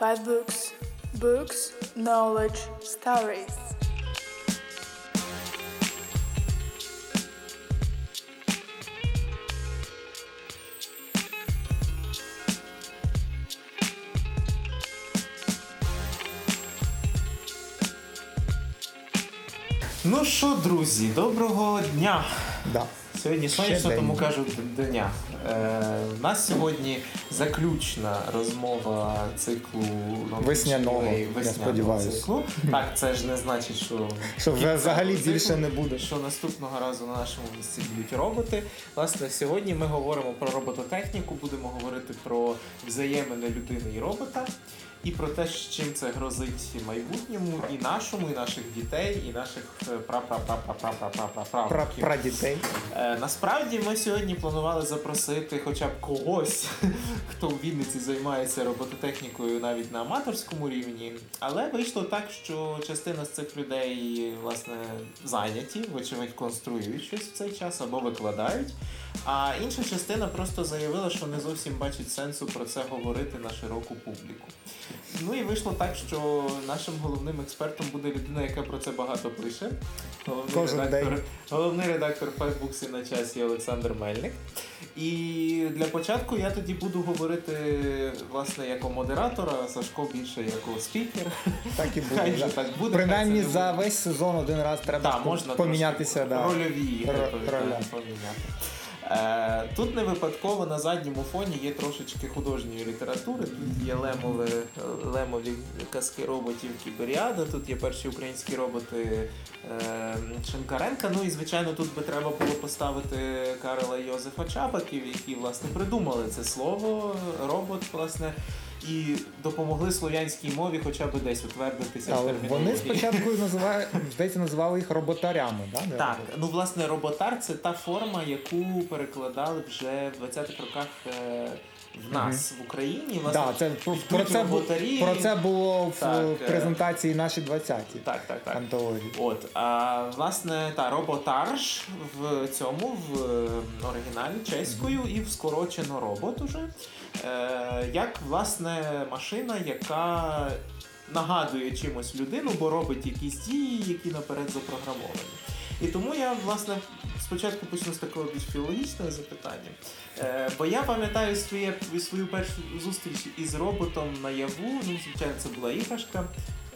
Five books. Books, knowledge, stories. Ну що, друзі, доброго дня! Да. Сьогодні Ще сонячно, день. тому кажу дня. Е, у нас сьогодні заключна розмова циклу весняного, Весняного, вчителей», я циклу. Так, це ж не значить, що Що вже взагалі циклу, більше не буде. Що наступного разу на нашому місці будуть роботи. Власне, сьогодні ми говоримо про робототехніку, будемо говорити про взаємини людини і робота. І про те, чим це грозить майбутньому, і нашому, і наших дітей, і наших прадітей. Насправді ми сьогодні планували запросити хоча б когось, хто в Вінниці займається робототехнікою навіть на аматорському рівні. Але вийшло так, що частина з цих людей власне зайняті, вочевидь, конструюють щось в цей час або викладають. А інша частина просто заявила, що не зовсім бачить сенсу про це говорити на широку публіку. Ну і вийшло так, що нашим головним експертом буде людина, яка про це багато пише. Головний Кожен редактор, день. головний редактор Фейсбуксі на часі Олександр Мельник. І для початку я тоді буду говорити власне як модератора, а Сашко більше як спікер. Так і буде. же да. так буде. Принаймні хай за буде. весь сезон один раз треба Так, можна помінятися. Да. рольові роля. поміняти. Е, тут не випадково на задньому фоні є трошечки художньої літератури. Тут є лемові, лемові казки роботів Кіберіада, тут є перші українські роботи е, Шинкаренка. Ну і звичайно, тут би треба було поставити Карла Йозефа Чапаків, які власне придумали це слово, робот, власне. І допомогли слов'янській мові хоча б десь утвердитися. в термінології. вони спочатку називають, здається, називали їх роботарями, да? не Так, ну власне, роботар це та форма, яку перекладали вже в 20-х роках е, в нас в Україні. Власне, Да, це про, це, роботарі. про це було в Так, е, презентації наші 20-ті Так, так, так. антології. От, а власне, та роботарж в цьому в е, оригіналі чеською і в скорочено робот уже. Е, як власне машина, яка нагадує чимось людину, бо робить якісь дії, які наперед запрограмовані. І тому я власне спочатку почну з такого більш філологічного запитання. Е, бо я пам'ятаю своє, свою першу зустріч із роботом наяву. Ну, звичайно, це була іграшка.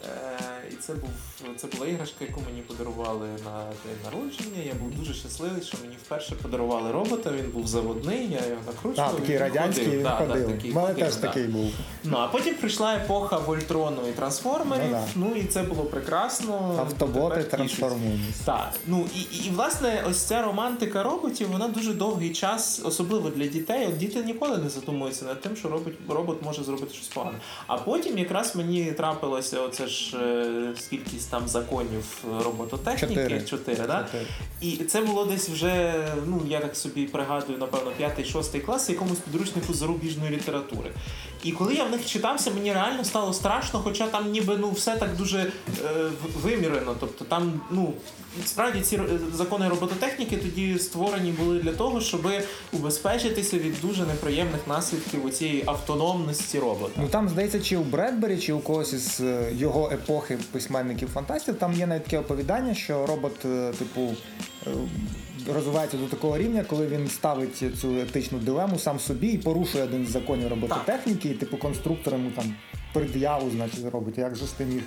Е, і це був це була іграшка, яку мені подарували на день народження. Я був дуже щасливий, що мені вперше подарували робота. Він був заводний, я його накручував. Так, такий радянський ходив. він Да, да, такий мене ходив, теж да. такий був. Ну а потім прийшла епоха Вольтрону і трансформерів. Ну, Ну, і це було прекрасно. Автоботи трансформуються. Так, ну і, і, і власне ось ця романтика роботів, вона дуже довгий час, особливо для дітей. От діти ніколи не задумуються над тим, що робот, робот може зробити щось погане. А потім якраз мені трапилося оце ж е, скількись там законів робототехніки. Чотири. Чотири, да? Чотири. І це було десь вже, ну я так собі пригадую, напевно, п'ятий-шостий клас, якомусь підручнику зарубіжної літератури. І коли я в них читався, мені реально стало страшно, хоча там ніби ну все так дуже е, вимірено. Тобто там, ну справді ці закони робототехніки тоді створені були для того, щоб убезпечитися від дуже неприємних наслідків у цієї автономності робота. Ну там здається, чи у Бредбері, чи у когось із е, його епохи письменників фантастів, там є навіть таке оповідання, що робот, е, типу, е, розвивається до такого рівня, коли він ставить цю етичну дилему сам собі і порушує один з законів робототехніки, і типу конструктор йому там пред'яву, значить, робить. Як же ж ти міг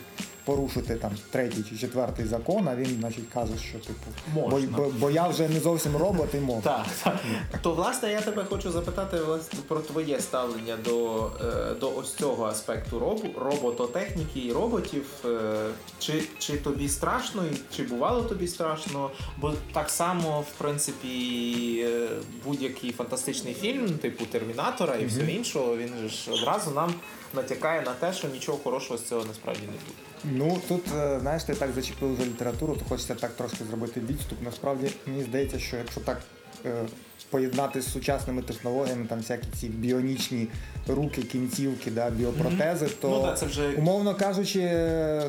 порушити там третій чи четвертий закон, а він, значить, каже, що типу, бо, Можна. бо, бо я вже не зовсім робот і можу. Так, так. То власне я тебе хочу запитати власне про твоє ставлення до, е, до ось цього аспекту робототехніки і роботів. Е, Чи, чи тобі страшно, чи бувало тобі страшно? Бо так само, в принципі, е, будь-який фантастичний фільм, типу Термінатора і всього іншого, він же ж одразу нам натякає на те, що нічого хорошого з цього насправді не буде. Ну тут, е, знаєш, ти так зачепив за літературу, то хочеться так трошки зробити відступ. Насправді мені здається, що якщо так е, поєднати з сучасними технологіями, там всякі ці біонічні руки, кінцівки, да, біопротези, то Ну, да, це вже- умовно кажучи,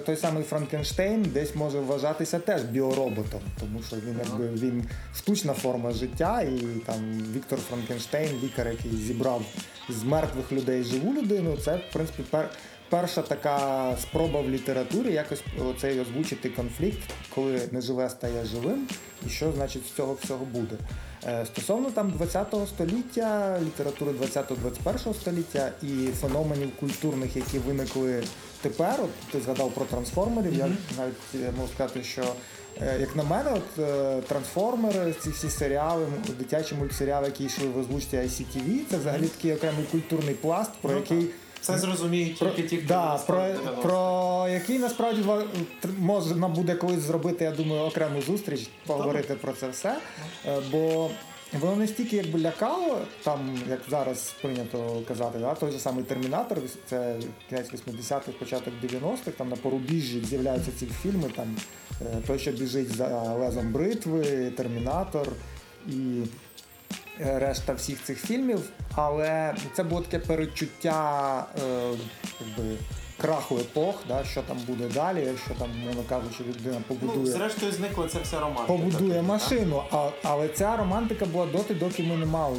той самий Франкенштейн десь може вважатися теж біороботом, тому що він якби він штучна форма життя, і там Віктор Франкенштейн, лікар, який зібрав з мертвих людей живу людину, це в принципі пер. Перша така спроба в літературі якось цей озвучити конфлікт, коли неживе стає живим, і що значить з цього всього буде. Е, Стосовно там 20-го століття, літератури 20-21 століття і феноменів культурних, які виникли тепер. От ти згадав про трансформерів. Я навіть е, можу сказати, що е, як на мене, от трансформери, ці всі серіали, дитячі мультсеріали, які йшли в озвучці ICTV, це взагалі такий окремий культурний пласт, про Ну, який. Це зрозуміють Про, тільки ті, хто да, про, про який насправді можна буде колись зробити, я думаю, окрему зустріч, поговорити про це все. Е, Бо воно настільки якби лякало, там, як зараз прийнято казати, да, той же самий Термінатор, це кінець 80-х, початок 90-х, там на порубіжжі з'являються ці фільми, там е, той, що біжить за лезом бритви, Термінатор і решта всіх цих фільмів, але це було таке перечуття е, якби, краху епох, да, що там буде далі, якщо там, мовно кажучи, людина Ну, побудує. зрештою, зникла ця вся романтика. Побудує Так, машину, а, але ця романтика була доти, доки ми не мали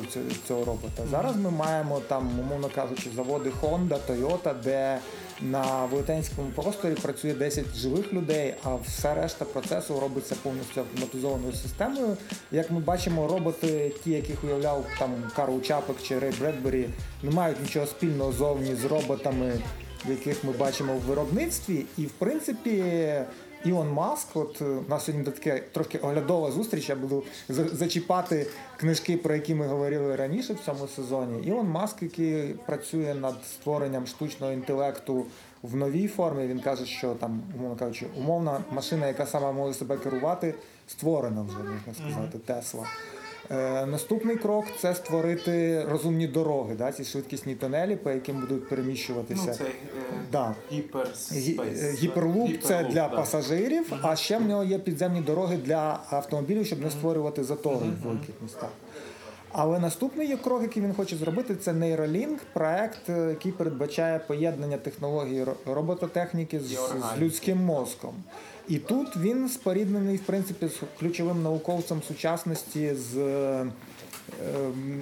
цього, робота. Зараз ми маємо там, умовно кажучи, заводи Honda, Toyota, де на велетенському просторі працює 10 живих людей, а все решта процесу робиться повністю автоматизованою системою. Як ми бачимо, роботи, ті, яких уявляв там Карл Чапик чи Рей Бредбері, не мають нічого спільного зовні з роботами, яких ми бачимо в виробництві. І в принципі. Ілон Маск, от е, у нас сьогодні таке трошки оглядова зустріч. Я буду за- зачіпати книжки, про які ми говорили раніше в цьому сезоні. Ілон Маск, який працює над створенням штучного інтелекту в новій формі, він каже, що там, умовно кажучи, умовна машина, яка сама може себе керувати, створена вже, можна сказати, Тесла. Е, наступний крок це створити розумні дороги, да, ці швидкісні тунелі, по яким будуть переміщуватися. Ну, це е, Да. hyperspace. Е, Гіперлуп це для да. пасажирів, а ще в нього є підземні дороги для автомобілів, щоб не створювати затори в великих містах. Але наступний є крок, який він хоче зробити, це Neuralink, проект, е, який передбачає поєднання технології робототехніки з, з людським мозком. І тут він споріднений, в принципі, з ключовим науковцем сучасності з е,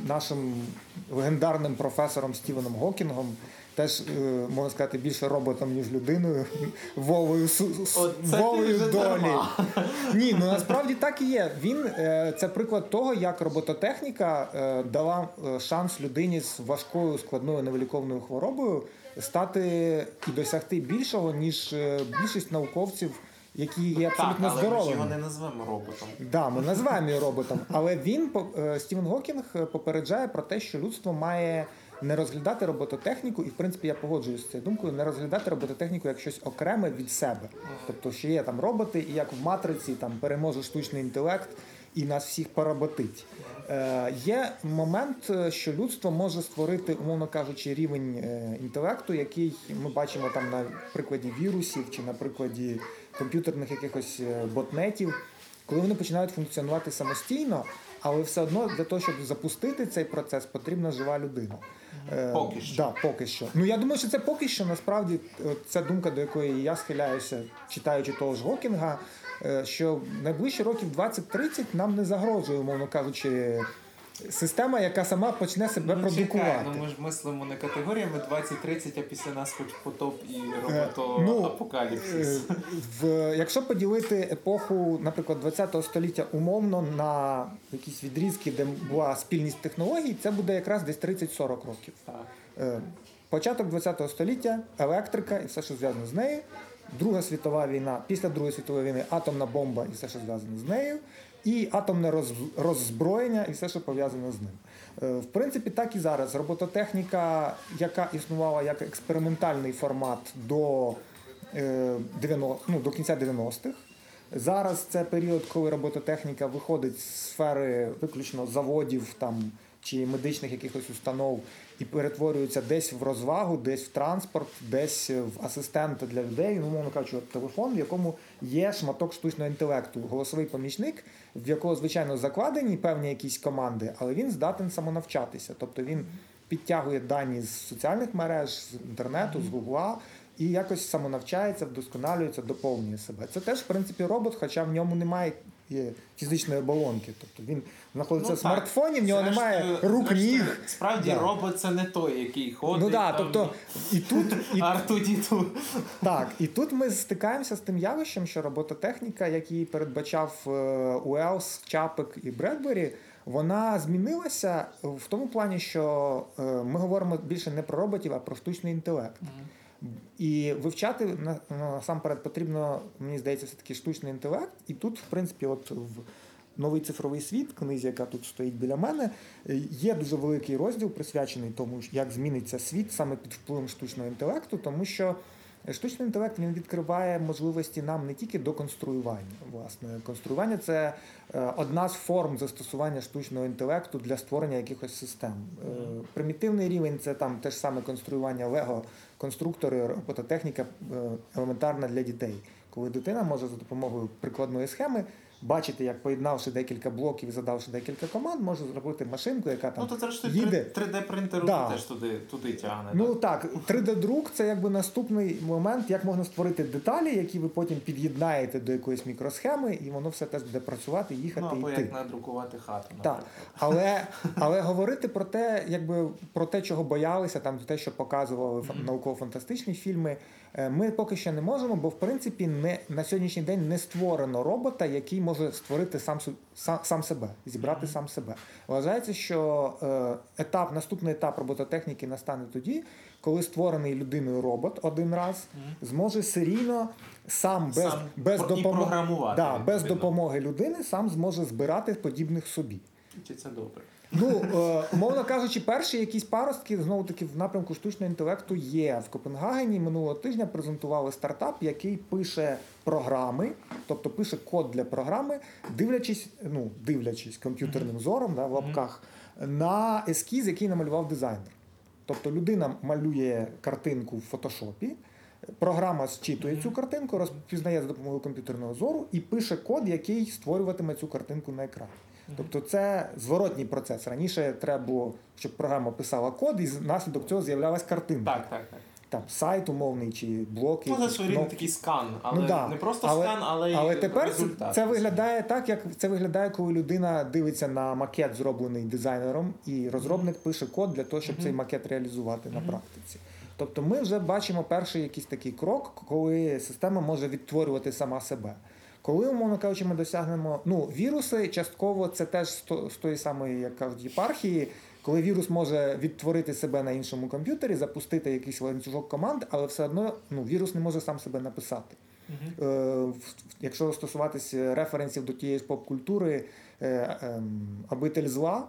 нашим легендарним професором Стівеном Гокінгом. Теж е, можна сказати більше роботом, ніж людиною, Вовою, Вовою долі. дарма. Ні, ну насправді так і є. Він е, це приклад того, як робототехніка е, дала шанс людині з важкою складною невиліковною хворобою стати і досягти більшого, ніж більшість науковців, які є Так, абсолютно але ми його не назвемо роботом. Да, ми називаємо її роботом, але він Стівен Гокінг попереджає про те, що людство має не розглядати робототехніку, і в принципі я погоджуюсь з цією думкою, не розглядати робототехніку як щось окреме від себе. Тобто, що є там роботи, і як в матриці там переможе штучний інтелект і нас всіх поработить. Е, є момент, е, що людство може створити, умовно кажучи, рівень е, інтелекту, який ми бачимо там на прикладі вірусів чи на прикладі комп'ютерних якихось е, ботнетів, коли вони починають функціонувати самостійно, але все одно для того, щоб запустити цей процес, потрібна жива людина. Е, Поки що. Да, поки що. Ну я думаю, що це поки що насправді ця думка, до якої я схиляюся, читаючи того ж Гокінга, е, що найближчі років 20-30 нам не загрожує, умовно кажучи, система, яка сама почне себе Ну, продукувати. чекай, ну ми ж мислимо не категоріями 20-30, а після нас хоч потоп і Е, роботоапокаліпсис. Е, В, якщо поділити епоху, наприклад, 20-го століття умовно на якісь відрізки, де була спільність технологій, це буде якраз десь 30-40 років. Так. Е, Початок 20 століття, електрика і все, що зв'язано з нею. Друга світова війна, після Другої світової війни атомна бомба і все, що зв'язано з нею, і атомне роз- роззброєння і все, що пов'язано з ним. Е, В принципі, так і зараз. Робототехніка, яка існувала як експериментальний формат до, е, 90, ну, до кінця 90-х. Зараз це період, коли робототехніка виходить з сфери виключно заводів там, чи медичних якихось установ і перетворюється десь в розвагу, десь в транспорт, десь в асистента для людей. Ну, мовно кажучи, телефон, в якому є шматок штучного інтелекту, голосовий помічник, в якого, звичайно, закладені певні якісь команди, але він здатен самонавчатися. Тобто він підтягує дані з соціальних мереж, з інтернету, з гугла. І якось самонавчається, вдосконалюється, доповнює себе. Це теж, в принципі, робот, хоча в ньому немає є фізичної оболонки. Тобто він знаходиться Ну, в смартфоні, в нього Зрештою- немає рук, ніг. Справді Да. робот це не той, який ходить. Ну так, там, тобто і тут, і, Арту-діту. так, і тут ми стикаємося з тим явищем, що робототехніка, як її передбачав е, Уелс, Чапик і Бредбері, вона змінилася в тому плані, що е, ми говоримо більше не про роботів, а про штучний інтелект. І вивчати насамперед потрібно, мені здається, все-таки штучний інтелект. І тут, в принципі, от в новий цифровий світ, книзі, яка тут стоїть біля мене, є дуже великий розділ присвячений тому, як зміниться світ саме під впливом штучного інтелекту, тому що. Штучний інтелект він відкриває можливості нам не тільки до конструювання. Власне, конструювання це е, одна з форм застосування штучного інтелекту для створення якихось систем. Е, Примітивний рівень це там те ж саме конструювання Лего, конструктори, робототехніка е, елементарна для дітей. Коли дитина може за допомогою прикладної схеми бачити, як поєднавши декілька блоків і задавши декілька команд, може зробити машинку, яка там Ну, то зрештою їде. 3D принтеру Да. теж туди, туди тягне. Ну так? так, 3D-друк це якби наступний момент, як можна створити деталі, які ви потім під'єднаєте до якоїсь мікросхеми, і воно все теж буде працювати, їхати ну, або і йти. як надрукувати хату, Так, але, але говорити про те, якби про те, чого боялися, там те, що показували фан- науково-фантастичні фільми, е, ми поки що не можемо, бо в принципі не на сьогоднішній день не створено робота, який може створити сам сам, сам себе, зібрати сам себе. Вважається, що е, етап, наступний етап робототехніки настане тоді, коли створений людиною робот один раз зможе серійно сам без, Сам без допомоги да, без допомоги людини сам зможе збирати подібних собі. Чи це добре? Ну, е, умовно кажучи, перші якісь паростки знову таки в напрямку штучного інтелекту є в Копенгагені. Минулого тижня презентували стартап, який пише програми, тобто пише код для програми, дивлячись, ну дивлячись комп'ютерним зором да, в лапках на ескіз, який намалював дизайнер. Тобто людина малює картинку в фотошопі. Програма зчитує цю картинку, розпізнає за допомогою комп'ютерного зору і пише код, який створюватиме цю картинку на екрані. Тобто це зворотній процес. Раніше треба було, щоб програма писала код, і внаслідок цього з'являлась картинка. Так, так, так. Там сайт умовний чи блоки. Ну, це своєрідний такий скан, але ну, да. не просто скан, але, але тепер результат. це виглядає так, як це виглядає, коли людина дивиться на макет, зроблений дизайнером, і розробник пише код для того, щоб цей макет реалізувати на практиці. Тобто ми вже бачимо перший якийсь такий крок, коли система може відтворювати сама себе. Коли, умовно кажучи, ми досягнемо. Ну, віруси частково це теж з тої самої, як кажуть, єпархії, коли вірус може відтворити себе на іншому комп'ютері, запустити якийсь ланцюжок команд, але все одно ну, вірус не може сам себе написати. Е, Якщо стосуватися референсів до тієї ж поп-культури, обитель зла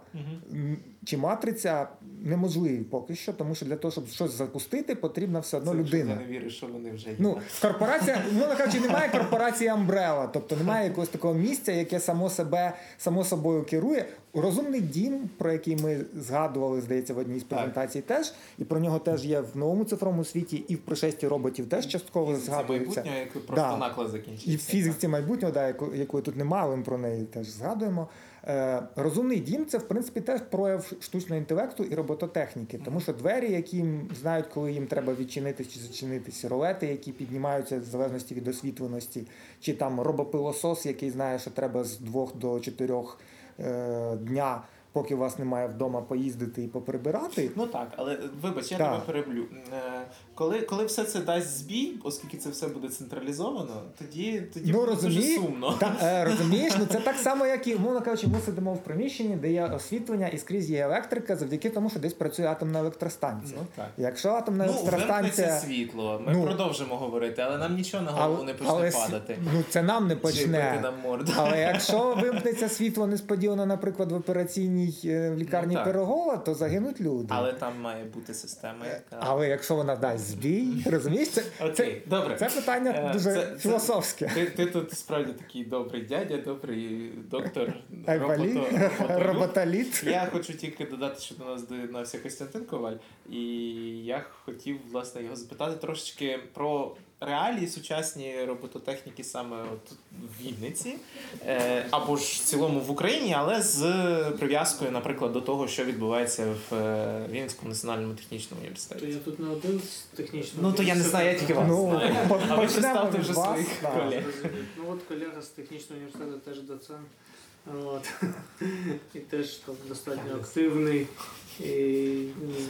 м, чи матриця неможливі поки що, тому що для того, щоб щось запустити, потрібна все одно Це людина. Я не вірю, що вони вже є. Ну, корпорація, умовно кажучи, немає корпорації Umbrella, тобто немає якогось такого місця, яке само себе само собою керує. Розумний дім, про який ми згадували, здається, в одній з презентацій, теж і про нього теж є в новому цифровому світі, і в пришесті роботів теж частково згадується. майбутнє, як просто Да. наклад закінчиться. І в фізиці майбутнього, да, яку- якої тут немає, але ми про неї теж згадуємо. Е, розумний дім це в принципі теж прояв штучного інтелекту і робототехніки, тому що двері, які знають, коли їм треба відчинитись чи зачинитись, ролети, які піднімаються в залежності від освітленості, чи там робопилосос, який знає, що треба з двох до чотирьох е, дня, поки вас немає вдома, поїздити і поприбирати. Ну так, але е, вибач, я Так. тебе переблю. Е, Коли, коли все це дасть збій, оскільки це все буде централізовано, тоді, тоді Ну буде дуже сумно. та, е, розумієш, ну це так само, як і умовно кажучи, ми сидимо в приміщенні, де є освітлення і скрізь є електрика, завдяки тому, що десь працює атомна електростанція. Ну так. Якщо атомна Ну, електростанція. світло. Ми Ну, продовжимо говорити, але нам нічого на голову не почне але падати. Ну це нам не почне. нам морду. Але якщо вимкнеться світло несподівано, наприклад, в операційній е, в лікарні Ну. Пирогова, то загинуть люди. Але там має бути система, яка. Але якщо вона дасть збій, розумієш, це, це, добре. це питання Е, дуже це- це- філософське. Ти, ти тут справді такий добрий дядя, добрий доктор, Айвалі, робото- роботолюб. Я хочу тільки додати, що до нас доєднався Костянтин Коваль, і я хотів власне його запитати трошечки про реалії сучасні робототехніки саме от в Вінниці, е, або ж в цілому в Україні, але з прив'язкою, наприклад, до того, що відбувається в е, Вінницькому національному технічному То університеті. я тут не один з технічного. Ну, то я не знаю, я тільки вас Ну, знаю. А ви почнемо представте вже вас, своїх да. колег. Ну от колега з технічного університету теж доцент. От. І теж там достатньо активний і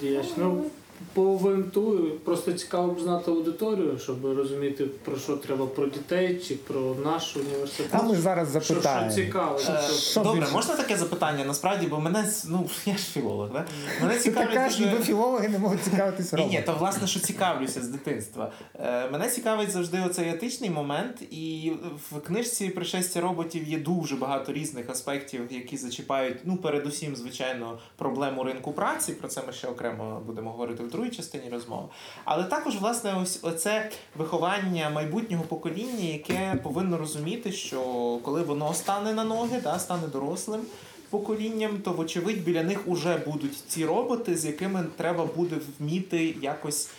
діяч. Ну, по ВМТУ просто цікаво б знати аудиторію, щоб розуміти, про що треба про дітей чи про наш університет. А ми зараз що, що цікаво. Що- Що Добре, більше? можна таке запитання? Насправді, бо мене ну я ж філолог, да? Мене Ти цікавить дуже- ніби філологи не можуть цікавитися Ні, ні, то власне, що цікавлюся з дитинства. Е, мене цікавить завжди оцей етичний момент, і в книжці пришестя роботів є дуже багато різних аспектів, які зачіпають, ну, передусім, звичайно, проблему ринку праці. Про це ми ще окремо будемо говорити в другій частині розмови. Але також, власне, ось оце виховання майбутнього покоління, яке повинно розуміти, що коли воно стане на ноги, да, стане дорослим. Поколінням, то вочевидь біля них уже будуть ці роботи, з якими треба буде вміти якось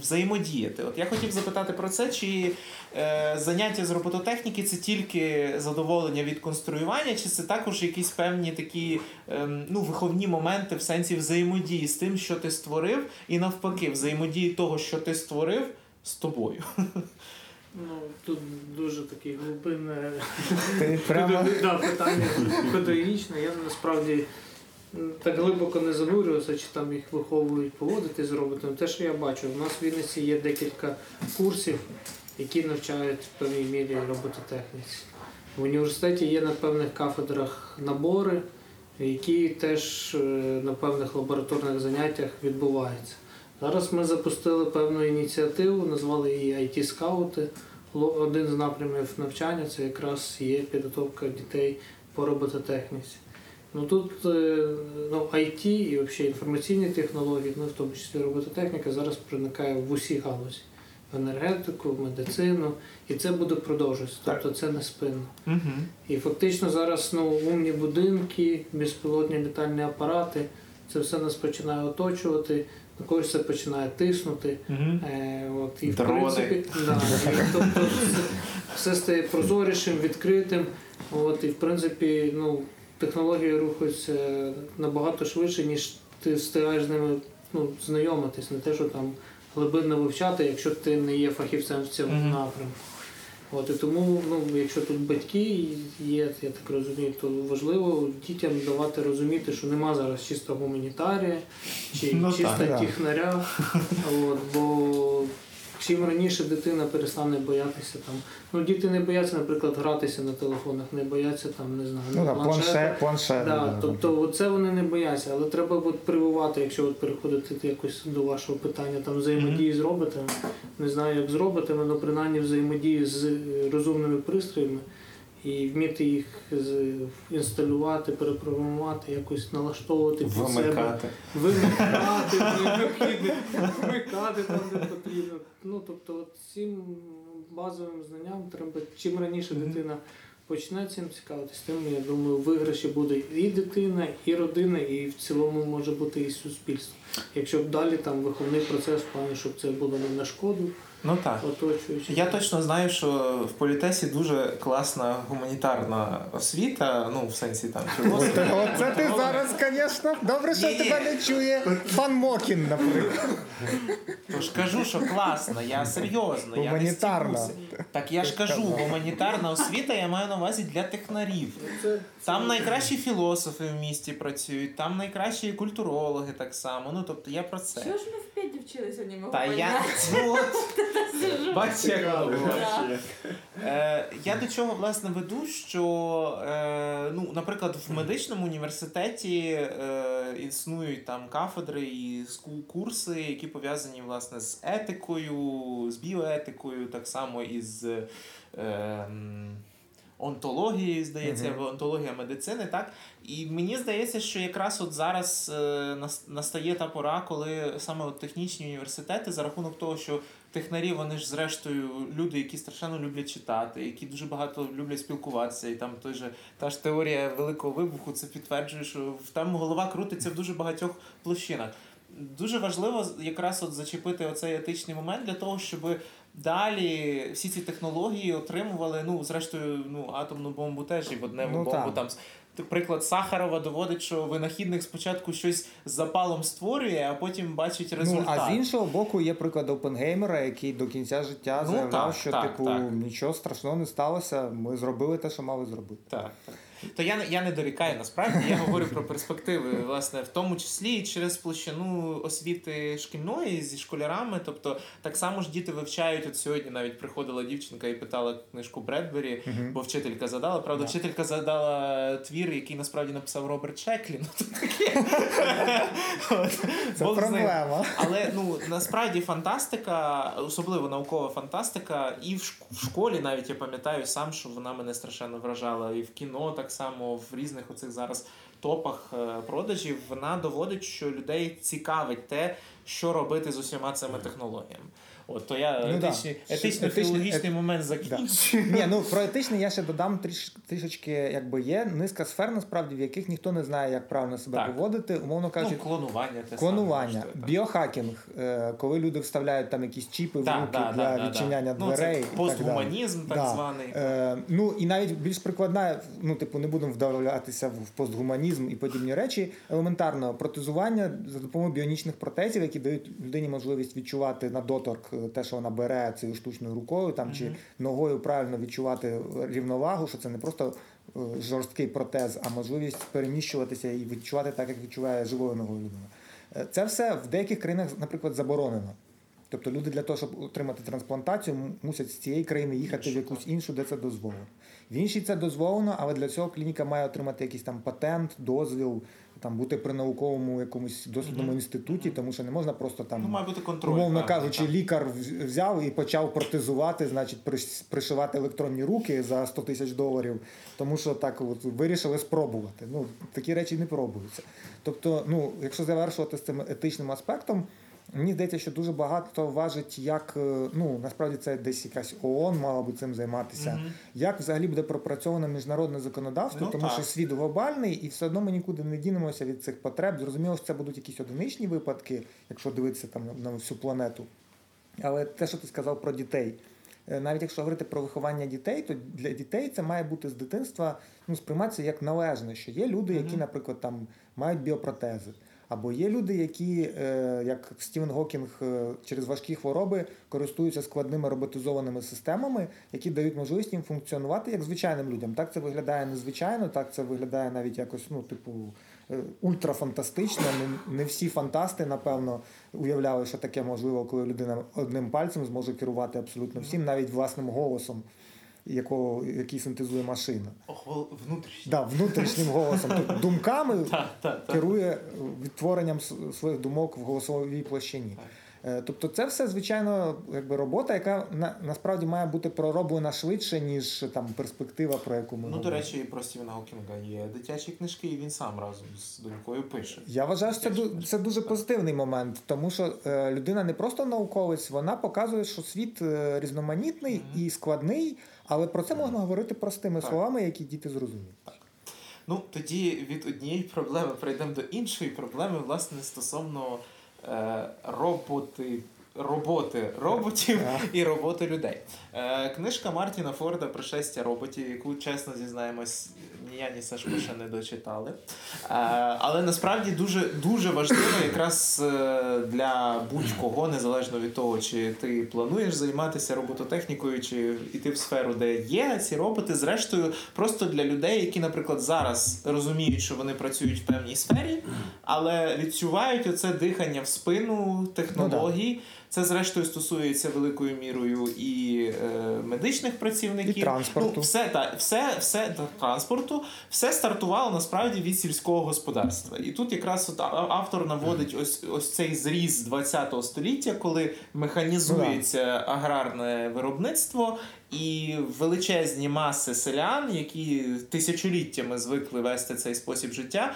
взаємодіяти. От я хотів запитати про це, чи е, заняття з робототехніки це тільки задоволення від конструювання, чи це також якісь певні такі ем, ну, виховні моменти в сенсі взаємодії з тим, що ти створив, і навпаки, взаємодії того, що ти створив з тобою. Ну, тут дуже таке глибинне питання педагогічне. Я насправді так глибоко не занурювався, чи там їх виховують поводити з роботами. Те, що я бачу, у нас в Вінниці є декілька курсів, які навчають в певній мірі робототехніці. В університеті є на певних кафедрах набори, які теж е, на певних лабораторних заняттях відбуваються. Зараз ми запустили певну ініціативу, назвали її IT-скаути. Ло- Один з напрямів навчання це якраз є підготовка дітей по робототехніці. Ну тут е, ну, IT і взагалі інформаційні технології, ну в тому числі робототехніка, зараз проникає в усі галузі. В енергетику, в медицину, і це буде продовжуватися. Тобто це не спинно. Угу. І фактично зараз ну, умні будинки, безпілотні літальні апарати, це все нас починає оточувати, на когось це починає тиснути. Угу. Е, от, і в принципі, да, і, тобто все, все стає прозорішим, відкритим. От, і в принципі, ну, технології рухаються набагато швидше, ніж ти встигаєш з ними ну, знайомитись, не те, що там глибинно вивчати, якщо ти не є фахівцем в цьому Мгм. напрямку. От, і тому, ну, якщо тут батьки є, я так розумію, то важливо дітям давати розуміти, що нема зараз чисто гуманітарія чи Ну, чисто так. технаря. От, бо чим раніше дитина перестане боятися там. Ну, діти не бояться, наприклад, гратися на телефонах, не бояться там, не знаю, ну, да, планшет, планшет. Да, тобто це вони не бояться, але треба от прививати, якщо от переходити якось до вашого питання там взаємодії з роботами. Не знаю, як з роботами, але принаймні взаємодії з е, розумними пристроями і вміти їх з- інсталювати, перепрограмувати, якось налаштовувати під себе. Вимикати. Вимикати, необхідно, вмикати там, де потрібно. Ну, тобто, от цим базовим знанням треба, чим раніше дитина почне цим цікавитись, тим, я думаю, виграші буде і дитина, і родина, і в цілому може бути і суспільство. Якщо б далі там виховний процес в плані, щоб це було не на шкоду Ну так. Оточуючи. Я точно знаю, що в політесі дуже класна гуманітарна освіта, ну в сенсі там філософія. Оце, ти зараз, звісно, добре, що тебе не чує пан Мокін, наприклад. Тож кажу, що класна, я серйозно, я не Гуманітарна. стібуся. Так я ж кажу, гуманітарна освіта я маю на увазі для технарів. Там найкращі філософи в місті працюють, там найкращі культурологи так само. Ну тобто я про це. Чого ж ми в п'яті вчилися німо Та я ну, от, бачиш, як. Е, я до чого власне веду, що е, ну, наприклад, в медичному університеті е, існують там кафедри і курси, які пов'язані власне з етикою, з біоетикою, так само і з е, м, онтологією, здається, Мгм. онтологія медицини, так? І мені здається, що якраз от зараз е, настає та пора, коли саме от технічні університети за рахунок того, що технарі, вони ж зрештою люди, які страшенно люблять читати, які дуже багато люблять спілкуватися, і там той же та ж теорія великого вибуху це підтверджує, що там голова крутиться в дуже багатьох площинах. дуже важливо якраз от зачепити оцей етичний момент для того, щоб далі всі ці технології отримували. Ну, зрештою, ну, атомну бомбу теж і водневу Ну, бомбу там. Приклад Сахарова доводить, що винахідник спочатку щось з запалом створює, а потім бачить результат. Ну, а з іншого боку, є приклад Опенгеймера, який до кінця життя Ну, заявляв, так, що так, типу так. нічого страшного не сталося. Ми зробили те, що мали зробити. Так, так. То я, не- я не дорікаю насправді, я говорю про перспективи, власне, в тому числі і через площину освіти шкільної зі школярами. Тобто, так само ж діти вивчають. От сьогодні навіть приходила дівчинка і питала книжку Бредбері, бо вчителька задала. Правда, Да. вчителька задала твір, який насправді написав Роберт Шеклі. Ну. Це проблема. Але ну насправді фантастика, особливо наукова фантастика, і в школі навіть я пам'ятаю сам, що вона мене страшенно вражала, і в кіно так само, в різних оцих зараз топах е, продажів, вона доводить, що людей цікавить те, що робити з усіма цими технологіями. От то я Ну, етичний, Що- етично-філологічний етичний- момент Да. Ні, ну про етичне я ще додам тріш, трішечки, якби є низка сфер, насправді, в яких ніхто не знає, як правильно себе Так. поводити, умовно Ну, клонування, те Клонування, саме, біохакінг, е, коли люди вставляють там якісь чіпи в руки да, для да, да, відчиняння да. Ну, дверей. це так постгуманізм, далі. так званий. Е, ну і навіть більш прикладна, ну типу, не будемо вдавлятися в постгуманізм і подібні речі. Елементарно протезування за допомогою біонічних протезів, які дають людині можливість відчувати на доторк е, те, що вона бере цією штучною рукою, там чи ногою правильно відчувати рівновагу, що це не просто е, жорсткий протез, а можливість переміщуватися і відчувати так, як відчуває живою ногою людина. Е, Це все в деяких країнах, наприклад, заборонено. Тобто люди для того, щоб отримати трансплантацію, мусять з цієї країни їхати в якусь іншу, де це дозволено. В іншій це дозволено, але для цього клініка має отримати якийсь там патент, дозвіл, там бути при науковому якомусь дослідному інституті, тому що не можна просто там. Ну, має бути контроль. Умовно певний, кажучи, так. лікар взяв і почав протезувати, значить, приш- пришивати електронні руки за 100 тисяч доларів, тому що так от вирішили спробувати. Ну, такі речі не пробуються. Тобто, ну, якщо завершувати з цим етичним аспектом, мені здається, що дуже багато важить, як е, ну насправді це десь якась ООН мала би цим займатися. Мгм. Як взагалі буде пропрацьоване міжнародне законодавство, Ну, тому так. що світ глобальний, і все одно ми нікуди не дінемося від цих потреб. Зрозуміло, що це будуть якісь одиничні випадки, якщо дивитися там на на всю планету. Але те, що ти сказав про дітей, е, навіть якщо говорити про виховання дітей, то для дітей це має бути з дитинства ну, сприйматися як належне, що є люди, які, наприклад, там мають біопротези. Або є люди, які, е, як Стівен Гокінг, е, через важкі хвороби користуються складними роботизованими системами, які дають можливість їм функціонувати як звичайним людям. Так це виглядає незвичайно, так це виглядає навіть якось, ну, типу, е, ультрафантастично. Не, не всі фантасти, напевно, уявляли, що таке можливо, коли людина одним пальцем зможе керувати абсолютно всім, навіть власним голосом, якого, який синтезує машина. Ого, внутрішній. Да, внутрішнім голосом, тобто думками керує відтворенням своїх думок в голосовій площині. Е, Тобто, це все звичайно якби робота, яка на, насправді має бути пророблена швидше, ніж там перспектива, про яку ми Ну, до говоримо. речі, про Стівена Гокінга є дитячі книжки, і він сам разом з донькою пише. Я вважаю, що це, книжки. це дуже позитивний момент, тому що е, людина не просто науковець, вона показує, що світ е, різноманітний і складний, але про це можна говорити простими Так. словами, які діти зрозуміють. Так. Ну, тоді від однієї проблеми перейдемо до іншої проблеми, власне, стосовно е, роботи. Роботи роботів і роботи людей. Е, книжка Мартіна Форда Пришестя роботів, яку чесно зізнаємось, ні я, ні Сашко ще не дочитали. Е, але насправді дуже дуже важливо якраз е, для будь-кого, незалежно від того, чи ти плануєш займатися робототехнікою, чи йти в сферу, де є ці роботи. Зрештою, просто для людей, які, наприклад, зараз розуміють, що вони працюють в певній сфері, але відчувають оце дихання в спину технологій. Це зрештою стосується великою мірою і е, медичних працівників, І транспорту. Ну, все та все, все та транспорту, все стартувало насправді від сільського господарства. І тут якраз от автор наводить ось ось цей зріз 20 століття, коли механізується аграрне виробництво. І величезні маси селян, які тисячоліттями звикли вести цей спосіб життя,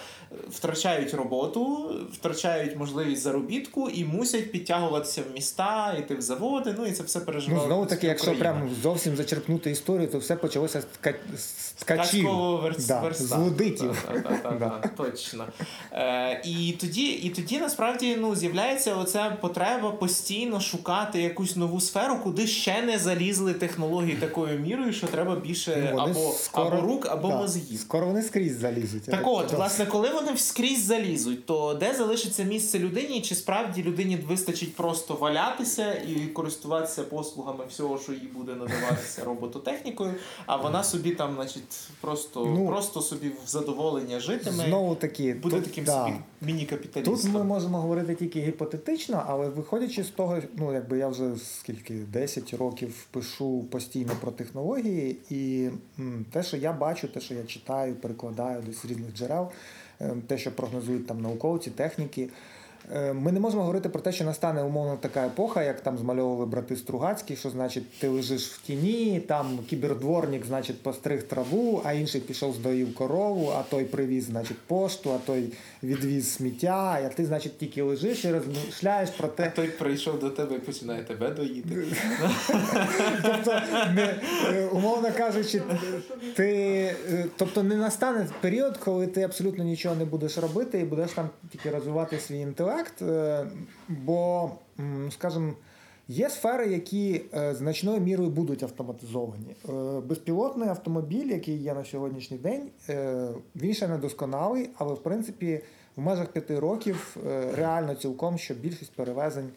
втрачають роботу, втрачають можливість заробітку і мусять підтягуватися в міста, йти в заводи, ну і це все Ну, знову таки, якщо прям зовсім зачерпнути історію, то все почалося з ткачів. Да, з лудитів. Точно. Е, і, тоді, і тоді насправді ну, з'являється оця потреба постійно шукати якусь нову сферу, куди ще не залізли технології такою мірою, що треба більше Ну, або, скоро- або рук, або да, мозгів. Скоро вони скрізь залізуть. Так от, власне, коли вони вскрізь залізуть, то де залишиться місце людині, чи справді людині вистачить просто валятися і користуватися послугами всього, що їй буде надаватися робототехнікою, а вона собі там, значить, просто, Ну, просто собі в задоволення житиме, Знову таки, буде тут, таким да. собі міні-капіталістом. ми можемо говорити тільки гіпотетично, але виходячи з того, ну якби я вже скільки 10 років пишу постійно про технології, і те, що я бачу, те, що я читаю, перекладаю десь різних джерел, е, те, що прогнозують там науковці, техніки. Е, Ми не можемо говорити про те, що настане умовно така епоха, як там змальовували брати Стругацькі, що значить ти лежиш в тіні, там кібердворник, значить, постриг траву, а інший пішов здоїв корову, а той привіз, значить, пошту, а той відвіз сміття, а ти, значить, тільки лежиш і розмишляєш про А те, той прийшов до тебе і починає тебе доїти. тобто, е, умовно кажучи, ти, е, тобто не настане період, коли ти абсолютно нічого не будеш робити і будеш там тільки розвивати свій інтелект. Е, Бо, скажімо, Є сфери, які е, значною мірою будуть автоматизовані. Е, безпілотний автомобіль, який є на сьогоднішній день, він ще не досконалий, але в принципі в межах п'яти років реально цілком, що більшість перевезень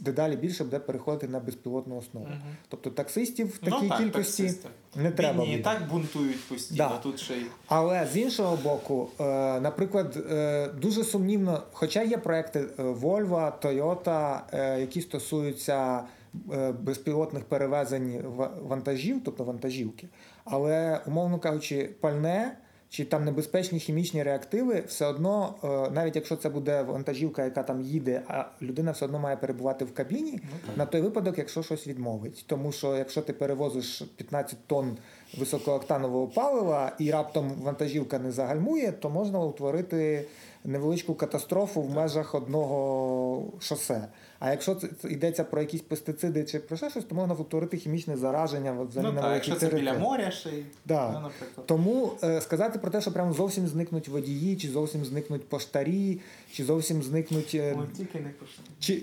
дедалі більше буде переходити на безпілотну основу. Мгм. Тобто таксистів в Ну, такій так, кількості таксисти. не треба. Бідні і так бунтують постійно, Да. тут ще й. Але з іншого боку, е, наприклад, е, дуже сумнівно, хоча є проекти е, Volvo, Toyota, е, які стосуються е, безпілотних перевезень ва- вантажів, тобто вантажівки, але, умовно кажучи, пальне. Чи там небезпечні хімічні реактиви, все одно, е, навіть якщо це буде вантажівка, яка там їде, а людина все одно має перебувати в кабіні на той випадок, якщо щось відмовить. Тому що якщо ти перевозиш 15 тонн високооктанового палива і раптом вантажівка не загальмує, то можна утворити невеличку катастрофу в межах одного шосе. А якщо це йдеться про якісь пестициди чи про ще щось, то можна утворити хімічне зараження взагалі Ну на великій якщо це біля моря ще й. Да. ну, наприклад. Тому е, сказати про те, що прямо зовсім зникнуть водії, чи зовсім зникнуть поштарі, чи зовсім зникнуть е, Ой, тільки не чи,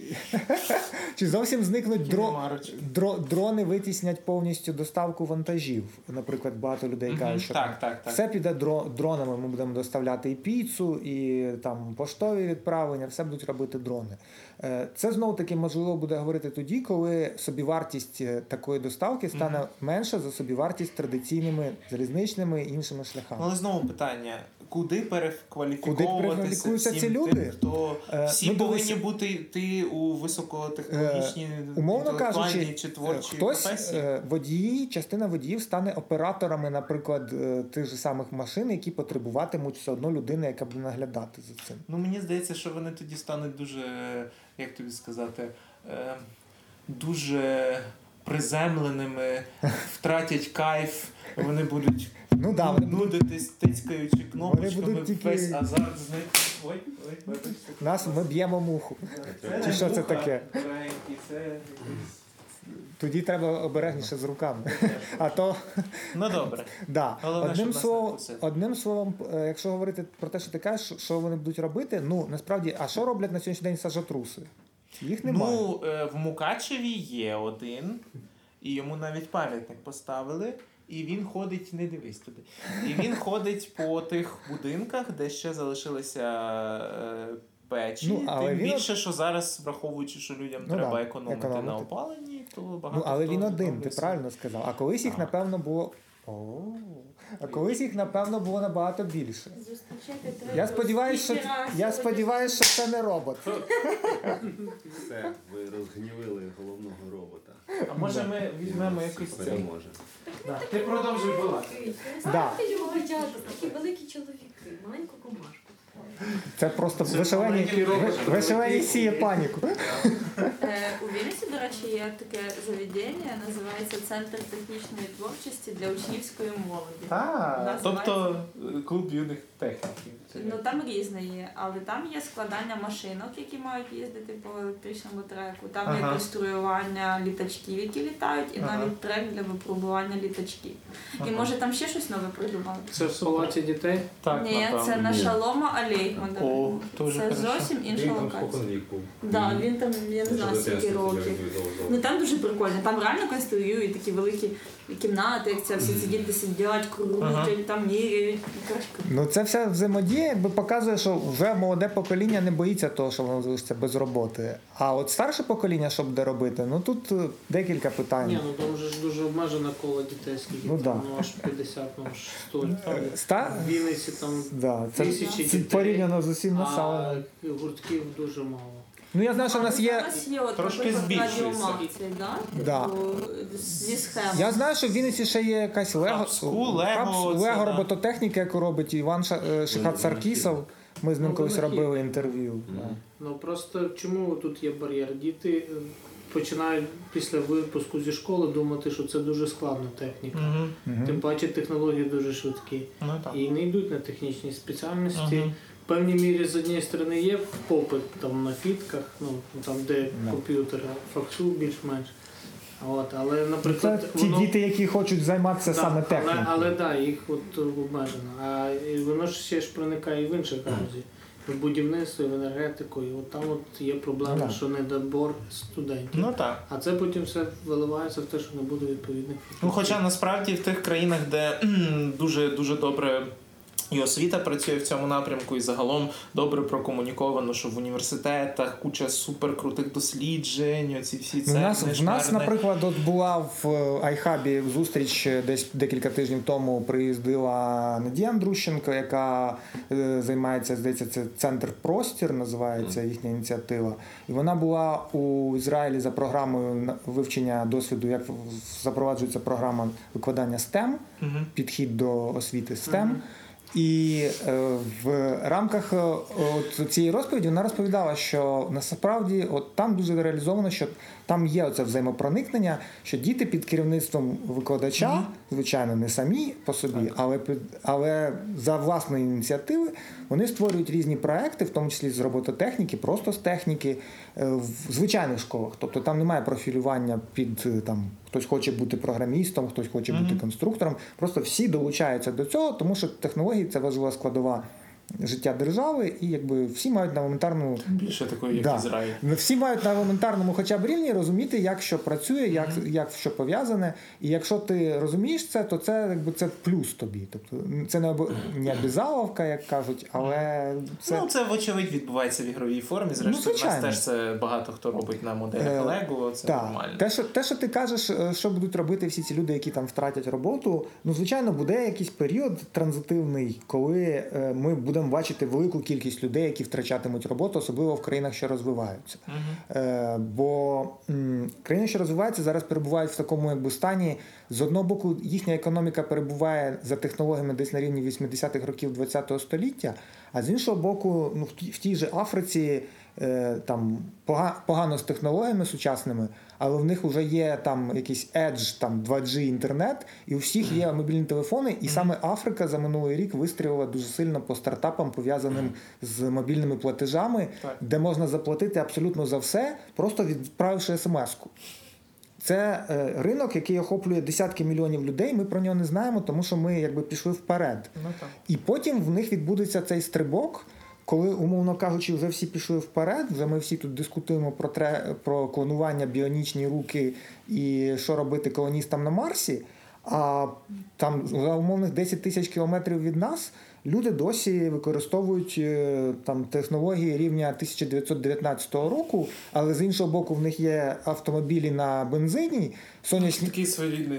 чи зовсім зникнуть дро, дро, дрони витіснять повністю доставку вантажів. Наприклад, багато людей кажуть, що так, так, так. все піде дро, дронами. Ми будемо доставляти і піцу, і там поштові відправлення, все будуть робити дрони. Е, Це знову таки можливо буде говорити тоді, коли собівартість е, такої доставки стане менша за собівартість традиційними залізничними і іншими шляхами. Але знову питання: куди перекваліфіковуватися Куди перекваліфікуються ці тим, люди? Е, всі ну, повинні бути йти у високотехнологічні Умовно кажучи, чи е, творчі хтось професії. е, водії, частина водіїв стане операторами, наприклад, е, тих же самих машин, які потребуватимуть все одно людини, яка буде наглядати за цим. Ну мені здається, що вони тоді стануть дуже, як тобі сказати, е, дуже приземленими, втратять кайф, вони будуть Ну да, вони будуть нудитись, тицькаючи кнопочками, будуть тільки- весь азарт зник. Ой, ой, вибачте. нас ми б'ємо муху. Це Чи що це муха, таке? це якийсь- Тоді треба обережніше з руками. А то Ну добре. да. Головне, одним словом, одним словом, е, якщо говорити про те, що ти кажеш, що вони будуть робити, ну насправді, а що роблять на сьогоднішній день сажатруси? Їх немає. Ну, в Мукачеві є один, і йому навіть пам'ятник поставили. І він ходить, не дивись туди. І він ходить по тих будинках, де ще залишилися е, печі. Ну, але Тим він більше, що зараз, враховуючи, що людям Ну, треба да, економити, економити. на опаленні, то багато. Ну, але хто він один, ти правильно сказав. А колись їх, напевно, було. О, а колись їх, напевно, було набагато більше. Я сподіваюся, що я сподіваюся, що це не робот. Все, ви розгнівили головного робота. А може ми візьмемо цей. Переможе. Да, Ти продовжуй балакати. Да. знаєте його дівчата, такі великі чоловіки, маленьку комашку. Це просто Це вишивані, сіє паніку. Е, у Вінниці, до речі, речі, є таке заведення, називається Центр технічної творчості для учнівської молоді. А, Називається- тобто е, клуб юних техніків. Ну там різне є, але там є складання машинок, які мають їздити по електричному треку. Там є конструювання літачків, які літають, і Ага. навіть трек для випробування літачків. І може там ще щось нове придумали? Це в палаці дітей. Так, Ні, напевно. це на Шалома Алейхмана. Це хорошо. зовсім інша Він локація. Да, він там, я не знаю, скільки років. Ну там дуже прикольно. Там реально конструюють такі великі кімнати, як це всі ці діти сидять, крутять, Ага. там міряють. Ну це вся взаємодія якби показує, що вже молоде покоління не боїться того, що воно залишиться без роботи. А от старше покоління, що буде робити, ну тут е, декілька питань. Ні, ну там вже ж дуже обмежена коло дітей, скільки Ну, там, да. ну аж 50, ну аж 100. Е, Ста... В Вінниці там Да, це, Тисячі це дітей. порівняно з усім а гуртків дуже мало. Ну я знаю, що в нас є. Є от, трошки збільшується. радіомакції, да? Да. Типу, зі схем. Я знаю, що в Вінниці ще є якась Лего, Лего, робототехніка, яку робить Іван Ша- е, Шихат Саркісов. Ми з ним Ну, колись винахід. робили інтерв'ю. Ну просто чому тут є бар'єр? Діти е, починають після випуску зі школи думати, що це дуже складна техніка. Тим паче технології дуже швидкі. Ну. І не йдуть на технічні спеціальності. Певній мірі з однієї сторони є попит там на фітках, ну там де Да. комп'ютери факсу більш-менш. От, але, Це наприклад, ті воно... діти, які хочуть займатися Да, саме але, технікою. але да, їх от обмежено. А і воно ж ще ж проникає і в інших галузі. В будівництво, в енергетику. І от там от є проблема, Да. що недобор студентів. Ну так. А це потім все виливається в те, що не буде відповідних Ну, хоча насправді в тих країнах, де дуже дуже добре. І освіта працює в цьому напрямку, і загалом добре прокомуніковано, що в університетах куча суперкрутих досліджень, оці всі це У нас, в нас, наприклад, от була в е, Айхабі зустріч е, десь декілька тижнів тому. Приїздила Надія Андрущенко, яка е, займається, здається, це центр простір, називається їхня ініціатива. І вона була у Ізраїлі за програмою вивчення досвіду, як запроваджується програма викладання STEM, підхід до освіти STEM. І е, в рамках е, от цієї розповіді вона розповідала, що насправді от там дуже реалізовано, що там є оце взаємопроникнення, що діти під керівництвом викладача, звичайно, не самі по собі, але під- але за власної ініціативи вони створюють різні проекти, в тому числі з робототехніки, просто з техніки е, в звичайних школах. Тобто там немає профілювання під е, там хтось хоче бути програмістом, хтось хоче бути конструктором. Просто всі долучаються до цього, тому що технології це важлива складова життя держави, і якби всі мають на елементарному Більше такої, як Да. Ізраїль. Ну, Всі мають на елементарному хоча б рівні розуміти, як що працює, як, як що пов'язане. І якщо ти розумієш це, то це якби це плюс тобі. Тобто це не обо- не обязаловка, як кажуть, але це Ну, це вочевидь відбувається в ігровій формі. Зрештою, Ну, у нас теж це багато хто робить на моделях Е, Lego, це Так, нормально. те, що те, що ти кажеш, е, що будуть робити всі ці люди, які там втратять роботу. Ну, звичайно, буде якийсь період транзитивний, коли е, ми будемо бачити велику кількість людей, які втрачатимуть роботу, особливо в країнах, що розвиваються. Е, бо м, країни, що розвиваються, зараз перебувають в такому якби стані. З одного боку, їхня економіка перебуває за технологіями десь на рівні 80-х років ХХ століття, а з іншого боку, ну в тій, в тій же Африці е, там пога- погано з технологіями сучасними, але в них вже є там якийсь Edge, там 2G інтернет, і у всіх є мобільні телефони. І саме Африка за минулий рік вистрілила дуже сильно по стартапам, пов'язаним з мобільними платежами, Так. де можна заплатити абсолютно за все, просто відправивши смс-ку. Це е, ринок, який охоплює десятки мільйонів людей. Ми про нього не знаємо, тому що ми якби пішли вперед. Ну, так. І потім в них відбудеться цей стрибок, коли, умовно кажучи, вже всі пішли вперед. Вже ми всі тут дискутуємо про тре, про клонування, біонічні руки і що робити колоністам на Марсі. А там за умовних 10 тисяч кілометрів від нас люди досі використовують е, там технології рівня 1919 року, але з іншого боку, в них є автомобілі на бензині, сонячні,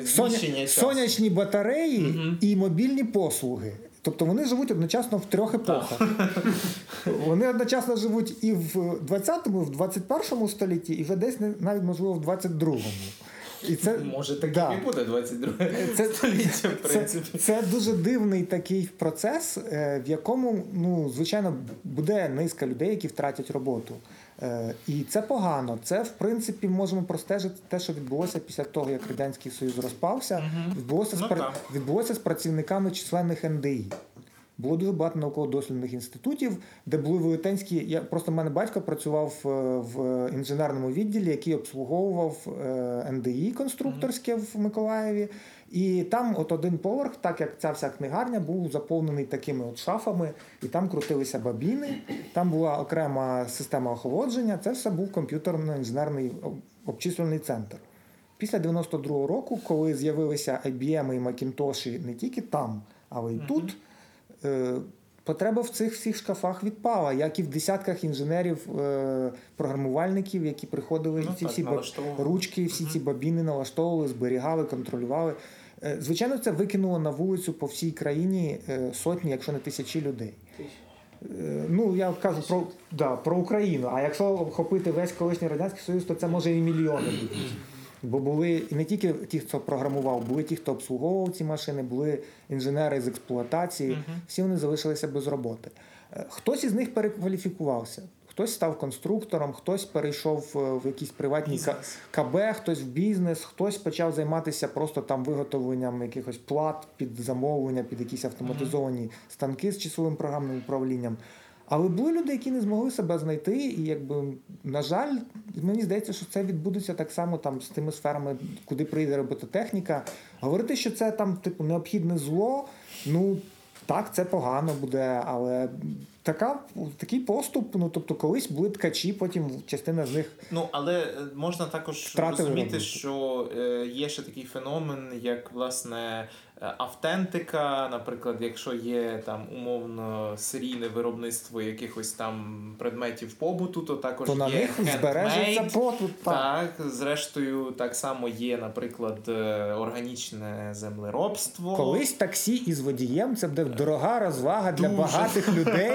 Соня... сонячні батареї Мгм. і мобільні послуги. Тобто вони живуть одночасно в трьох епохах. Вони одночасно живуть і в 20-му, і в 21 столітті, і вже десь навіть можливо в 22-му. І це, Може, так Да. і буде 22 Це- століття, в це, принципі. це дуже дивний такий процес, е, в якому, ну, звичайно, буде низка людей, які втратять роботу. Е, І це погано. Це, в принципі, можемо простежити те, що відбулося після того, як Радянський Союз розпався. Відбулося, Ну, з, пра- відбулося з працівниками численних НДІ. Було дуже багато науково-дослідних інститутів, де були велетенські. Я просто в мене батько працював е, в інженерному відділі, який обслуговував е, НДІ конструкторське в Миколаєві. І там, от один поверх, так як ця вся книгарня, був заповнений такими от шафами, і там крутилися бабіни, там була окрема система охолодження. Це все був комп'ютерно-інженерний об- обчислювальний центр. Після 92-го року, коли з'явилися IBM і Macintosh не тільки там, але й тут, потреба в цих всіх шкафах відпала, як і в десятках інженерів, е, програмувальників, які приходили Ну ці так, всі баб- ручки, всі ці бабіни налаштовували, зберігали, контролювали. Е, Звичайно, це викинуло на вулицю по всій країні е, сотні, якщо не тисячі людей. Е, Ну, я кажу про, да, про Україну. А якщо охопити весь колишній Радянський Союз, то це може і мільйони бути. Бо були і не тільки ті, хто програмував, були ті, хто обслуговував ці машини, були інженери з експлуатації. Всі вони залишилися без роботи. Е, Хтось із них перекваліфікувався. Хтось став конструктором, хтось перейшов е, в якісь приватні К- КБ, хтось в бізнес, хтось почав займатися просто там виготовленням якихось плат під замовлення, під якісь автоматизовані станки з часовим програмним управлінням. Але були люди, які не змогли себе знайти, і якби, на жаль, мені здається, що це відбудеться так само там з тими сферами, куди прийде робототехніка. Говорити, що це там типу необхідне зло, ну так, це погано буде, але така, такий поступ, ну тобто колись були ткачі, потім частина з них Ну, але е, можна також розуміти, роботу. що е, є ще такий феномен, як власне автентика. Наприклад, якщо є там умовно серійне виробництво якихось там предметів побуту, то також то на є них збережеться попит. Так. Так, зрештою, так само є, наприклад, е, органічне землеробство. Колись таксі із водієм це буде дорога розвага для Дуже. багатих людей.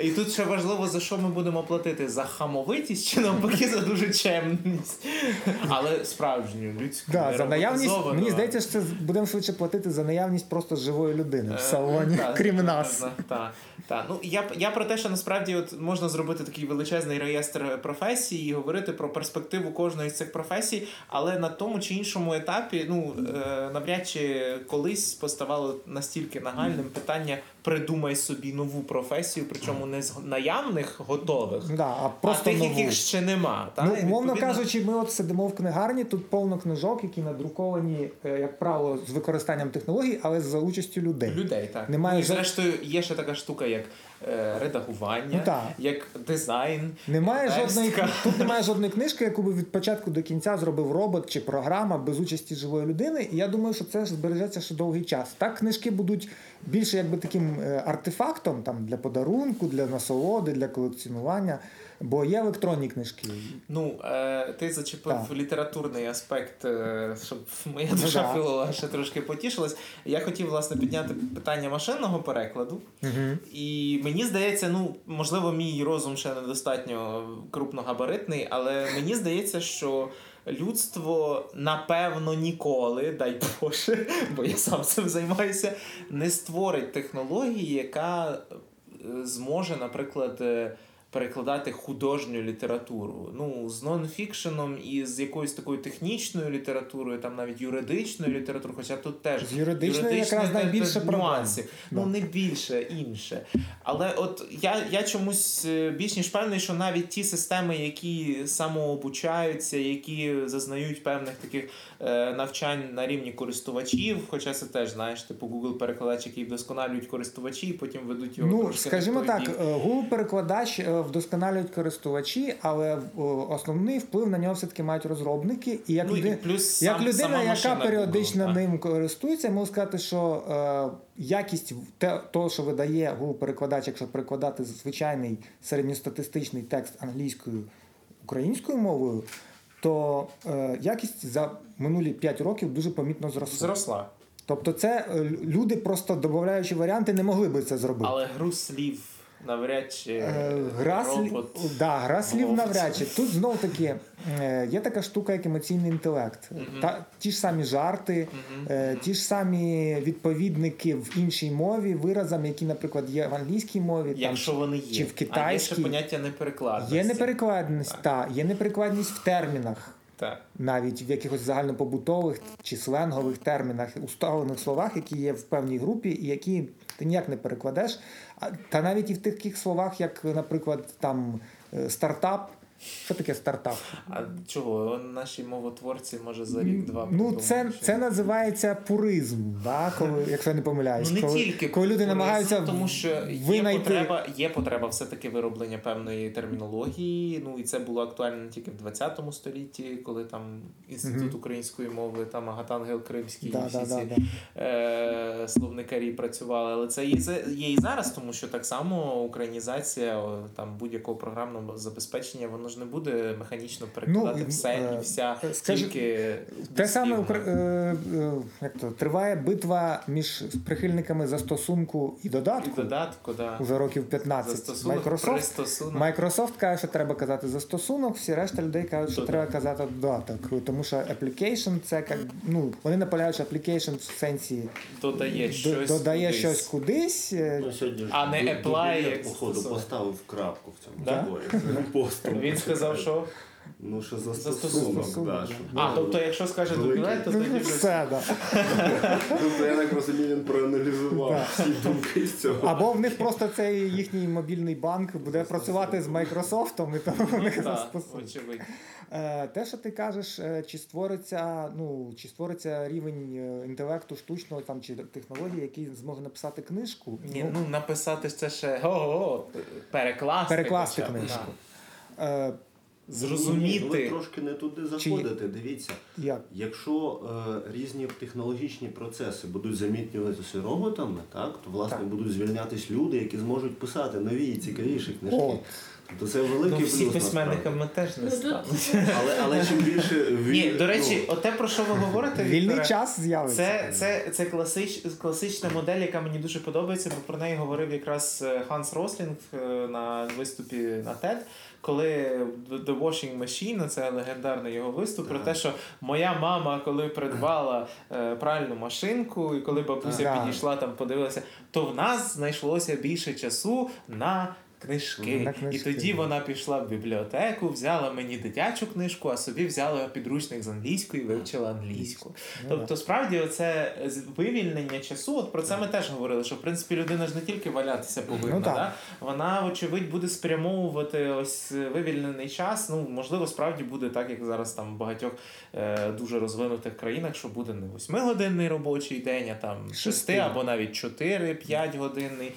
І тут ще важливо, за що ми будемо платити: за хамовитість чи навпаки за дуже чемність. Але справжню людську. Да, за наявність, мені здається, що це будемо швидше платити за наявність просто живої людини в салоні, Е, крім нас. та, та, та. Ну, я, я про те, що насправді от можна зробити такий величезний реєстр професій і говорити про перспективу кожної з цих професій, але на тому чи іншому етапі ну, е, навряд чи колись поставало настільки нагальним питання придумай собі нову професію, причому не з наявних готових, Да, а а тих, нову. яких ще нема. Та? Ну, умовно відповідно, кажучи, ми от сидимо в книгарні, тут повно книжок, які надруковані, е, як правило, з використанням технологій, але за участю людей. Людей, так. Немає і жод- зрештою, є ще така штука, як редагування, Ну, як дизайн. Немає жодної тут немає жодної книжки, яку би від початку до кінця зробив робот чи програма без участі живої людини. І я думаю, що це збережеться ще довгий час. Так книжки будуть більше якби таким е, артефактом там для подарунку, для насолоди, для колекціонування. Бо є електронні книжки. Ну, е, ти зачепив Так. літературний аспект, е, щоб моя Ну, душа да. філолога ще трошки потішилась. Я хотів, власне, підняти питання машинного перекладу. Угу. І мені здається, ну, можливо, мій розум ще недостатньо крупногабаритний, але мені здається, що людство напевно ніколи, дай Боже, бо я сам цим займаюся, не створить технології, яка е, зможе, наприклад. Е, Перекладати художню літературу. Ну, з нонфікшеном і з якоюсь такою технічною літературою, там навіть юридичною літературою, хоча тут теж З юридичною якраз найбільше нюансів. Ну не більше, інше. Але от я, я чомусь е, більш ніж певний, що навіть ті системи, які самообучаються, які зазнають певних таких е, навчань на рівні користувачів, хоча це теж знаєш, типу Google перекладач, який вдосконалюють користувачі, і потім ведуть його Ну, скажімо так, бік. Вдосконалюють користувачі, але е, основний вплив на нього все-таки мають розробники. І як, Ну, і люди- плюс як сам- людина, яка машина періодично Google, так. ним користується, можу сказати, що е, якість те, того, що видає Google перекладач, якщо перекладати звичайний середньостатистичний текст англійською українською мовою, то е, якість за минулі 5 років дуже помітно зросла. зросла. Тобто, це е, люди, просто додаючи варіанти, не могли би це зробити. Але гру слів навряд чи Е, Гра, слів, да, гра слів навряд чи. Тут знов таки е, є така штука, як емоційний інтелект. Та, ті ж самі жарти, е, ті ж самі відповідники в іншій мові, виразам, які, наприклад, є в англійській мові, там, Якщо вони є. чи в А є ще китайській. поняття неперекладності. Є неперекладність, та, є неперекладність в термінах. Так. навіть в якихось загальнопобутових чи сленгових термінах, усталених словах, які є в певній групі, і які ти ніяк не перекладеш. Та навіть і в таких словах, як, наприклад, там е, стартап. Що таке стартап? А чого? Наші мовотворці може за рік-два Ну, це, що- це називається пуризм, да? коли, якщо я не помиляюсь. Ну, не коли, тільки коли люди пуризм, намагаються тому що є винайти потреба, є потреба все-таки вироблення певної термінології. Ну і це було актуально не тільки в 20 столітті, коли там інститут Мгм. української мови, там Агатангел Кримський, Да, і всі да, ці е, словникарі працювали. Але це є, є і зараз, тому що так само українізація там будь-якого програмного забезпечення, воно ж не буде механічно перекладати Ну, все е, і вся скажи, тільки Те саме. Е, е, як то, триває битва між прихильниками застосунку і і додатку. додатку, да. Уже років 15. Застосунок, Microsoft, пристосунок. Microsoft каже, що треба казати застосунок, всі решта людей кажуть, що Додаток. треба казати додаток. Тому що application це як ну вони наполягають, що application в сенсі додає щось додає кудись. щось кудись. е, Ну, сьогодні ж А не apply, походу, поставив крапку в цьому Да? зборі. Він сказав, що. Ну, що Застосунок, застосунок, да, щоб А, тобто, якщо скаже дубілет, то Ну, тоді вже все, да. Тобто, я так розумію, він проаналізував всі думки з цього. Або в них просто цей їхній мобільний банк буде працювати з Microsoft, і тому у них застосунок. Е, Те, що ти кажеш, е, чи створиться, ну чи створиться рівень е, інтелекту штучного там чи технології, який зможе написати книжку. Ні, ну написати це ще перекласти. перекласти книжку. Так. Зрозуміти. Ні, ви трошки не туди Чи- Дивіться, як? якщо е, різні технологічні процеси будуть замітнюватися роботами, так то власне Так. будуть звільнятись люди, які зможуть писати нові і цікавіші книжки. О. То це великий Ну, всі плюс. письменниками теж не Ну, стануть. Але, але чим більше Ні, до речі, ну, оте про що ви говорите, Вільний час з'явиться. Це, це, це класич, класична модель, яка мені дуже подобається, бо про неї говорив якраз е, Ханс Рослінг е, на виступі на TED, коли The Washing Machine, це легендарний його виступ, про те, що моя мама, коли придбала е, пральну машинку, і коли бабуся Так. підійшла там, подивилася, то в нас знайшлося більше часу на. Книжки. На книжки, І тоді вона пішла в бібліотеку, взяла мені дитячу книжку, а собі взяла підручник з англійської і вивчила англійську. Ну, Тобто, справді, оце вивільнення часу, от про це ми теж говорили, що в принципі людина ж не тільки валятися повинна, Ну, так. да? вона, очевидь, буде спрямовувати ось вивільнений час. Ну, можливо, справді буде так, як зараз там в багатьох е, дуже розвинутих країнах, що буде не 8-годинний робочий день, а там Шести. або навіть 4-5 годинний.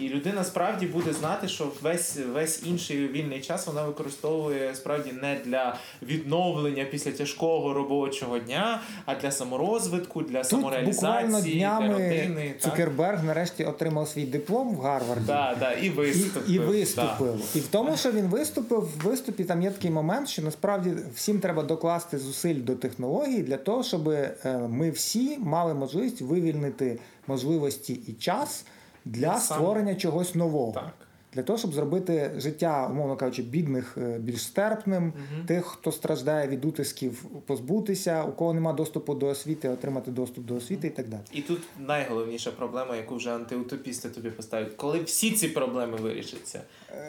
І людина справді буде знати, що весь весь інший вільний час вона використовує справді не для відновлення після тяжкого робочого дня, а для саморозвитку, для Тут буквально самореалізації, для днями родини. так. Цукерберг нарешті отримав свій диплом в Гарварді. Да, да, і І, виступив. і да. виступив. І в тому, що він виступив, в виступі там є такий момент, що насправді всім треба докласти зусиль до технології для того, щоб е, ми всі мали можливість вивільнити можливості і час для Сам- створення чогось нового. Так. Для того, щоб зробити життя, умовно кажучи, бідних е, більш стерпним, тих, хто страждає від утисків, позбутися, у кого немає доступу до освіти, отримати доступ до освіти і так далі. І тут найголовніша проблема, яку вже антиутопісти тобі поставлять. Коли всі ці проблеми вирішаться,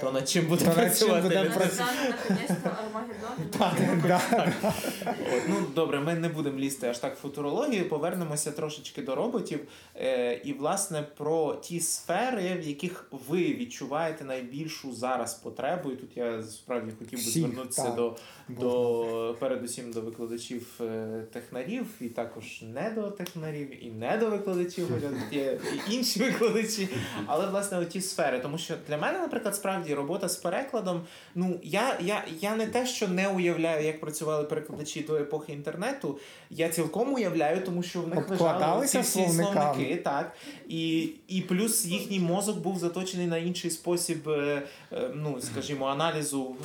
то над чим буде працювати ну добре, ми не будемо лізти аж так в футурологію, повернемося трошечки до роботів. Е, і власне про ті сфери, в яких ви відчуваєте найбільшу зараз потребу. І тут я справді хотів би Всіх, звернутися так. до, до передусім до викладачів е, технарів, і також не до технарів, і не до викладачів, є і інші викладачі. Але власне ті сфери, тому що для мене, наприклад, справді робота з перекладом. Ну я, я, я не те, що не уявляю, як працювали перекладачі до епохи інтернету. Я цілком уявляю, тому що в них лежали ці всі словники, так і, і плюс їхній мозок був заточений на інший спосіб, е, е, ну скажімо, аналізу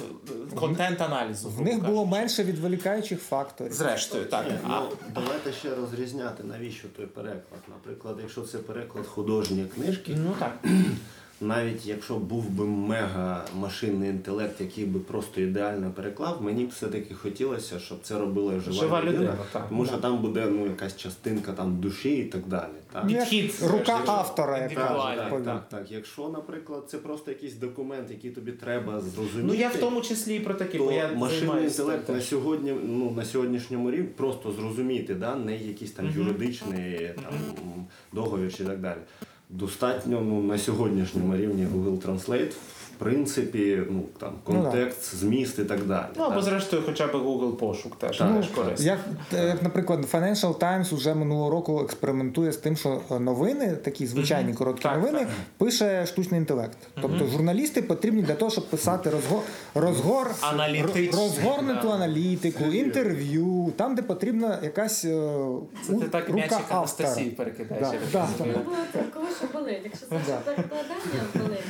контент-аналізу. Них було менше відволікаючих факторів. зрештою, так. Ні, А, ну, давайте ще розрізняти, навіщо той переклад. Наприклад, якщо це переклад художньої книжки, ну так. Навіть якщо був би мега машинний інтелект, який би просто ідеально переклав, мені б все-таки хотілося, щоб це робила жива, Жива людина, так. Тому що там буде ну, якась частинка там душі і так далі. Так? Підхід, рука автора, яка індивідуальний, Так, так, так. Якщо, наприклад, це просто якийсь документ, який тобі треба зрозуміти. Ну я в тому числі і про таке, бо то я машинний інтелект на сьогодні, ну на сьогоднішньому рівні просто зрозуміти, да, не якийсь там юридичний там договір чи так далі. Достатньо ну, на сьогоднішньому рівні Google Translate, принципі, ну там Ну, контекст, зміст і так далі. Ну або так. зрештою, хоча б Google пошук теж Так. теж корисно. Як, як, наприклад, Financial Times уже минулого року експериментує з тим, що новини, такі звичайні Мгм. короткі Так, новини, так. пише штучний інтелект. Тобто журналісти потрібні для того, щоб писати розгор, розгор Аналітичний, розгорнуту да. аналітику, інтерв'ю, там, де потрібна якась е, Це у- ти так рука. Анастасії перекидаєш. Ну, кого що болить. Якщо це перекладання болить,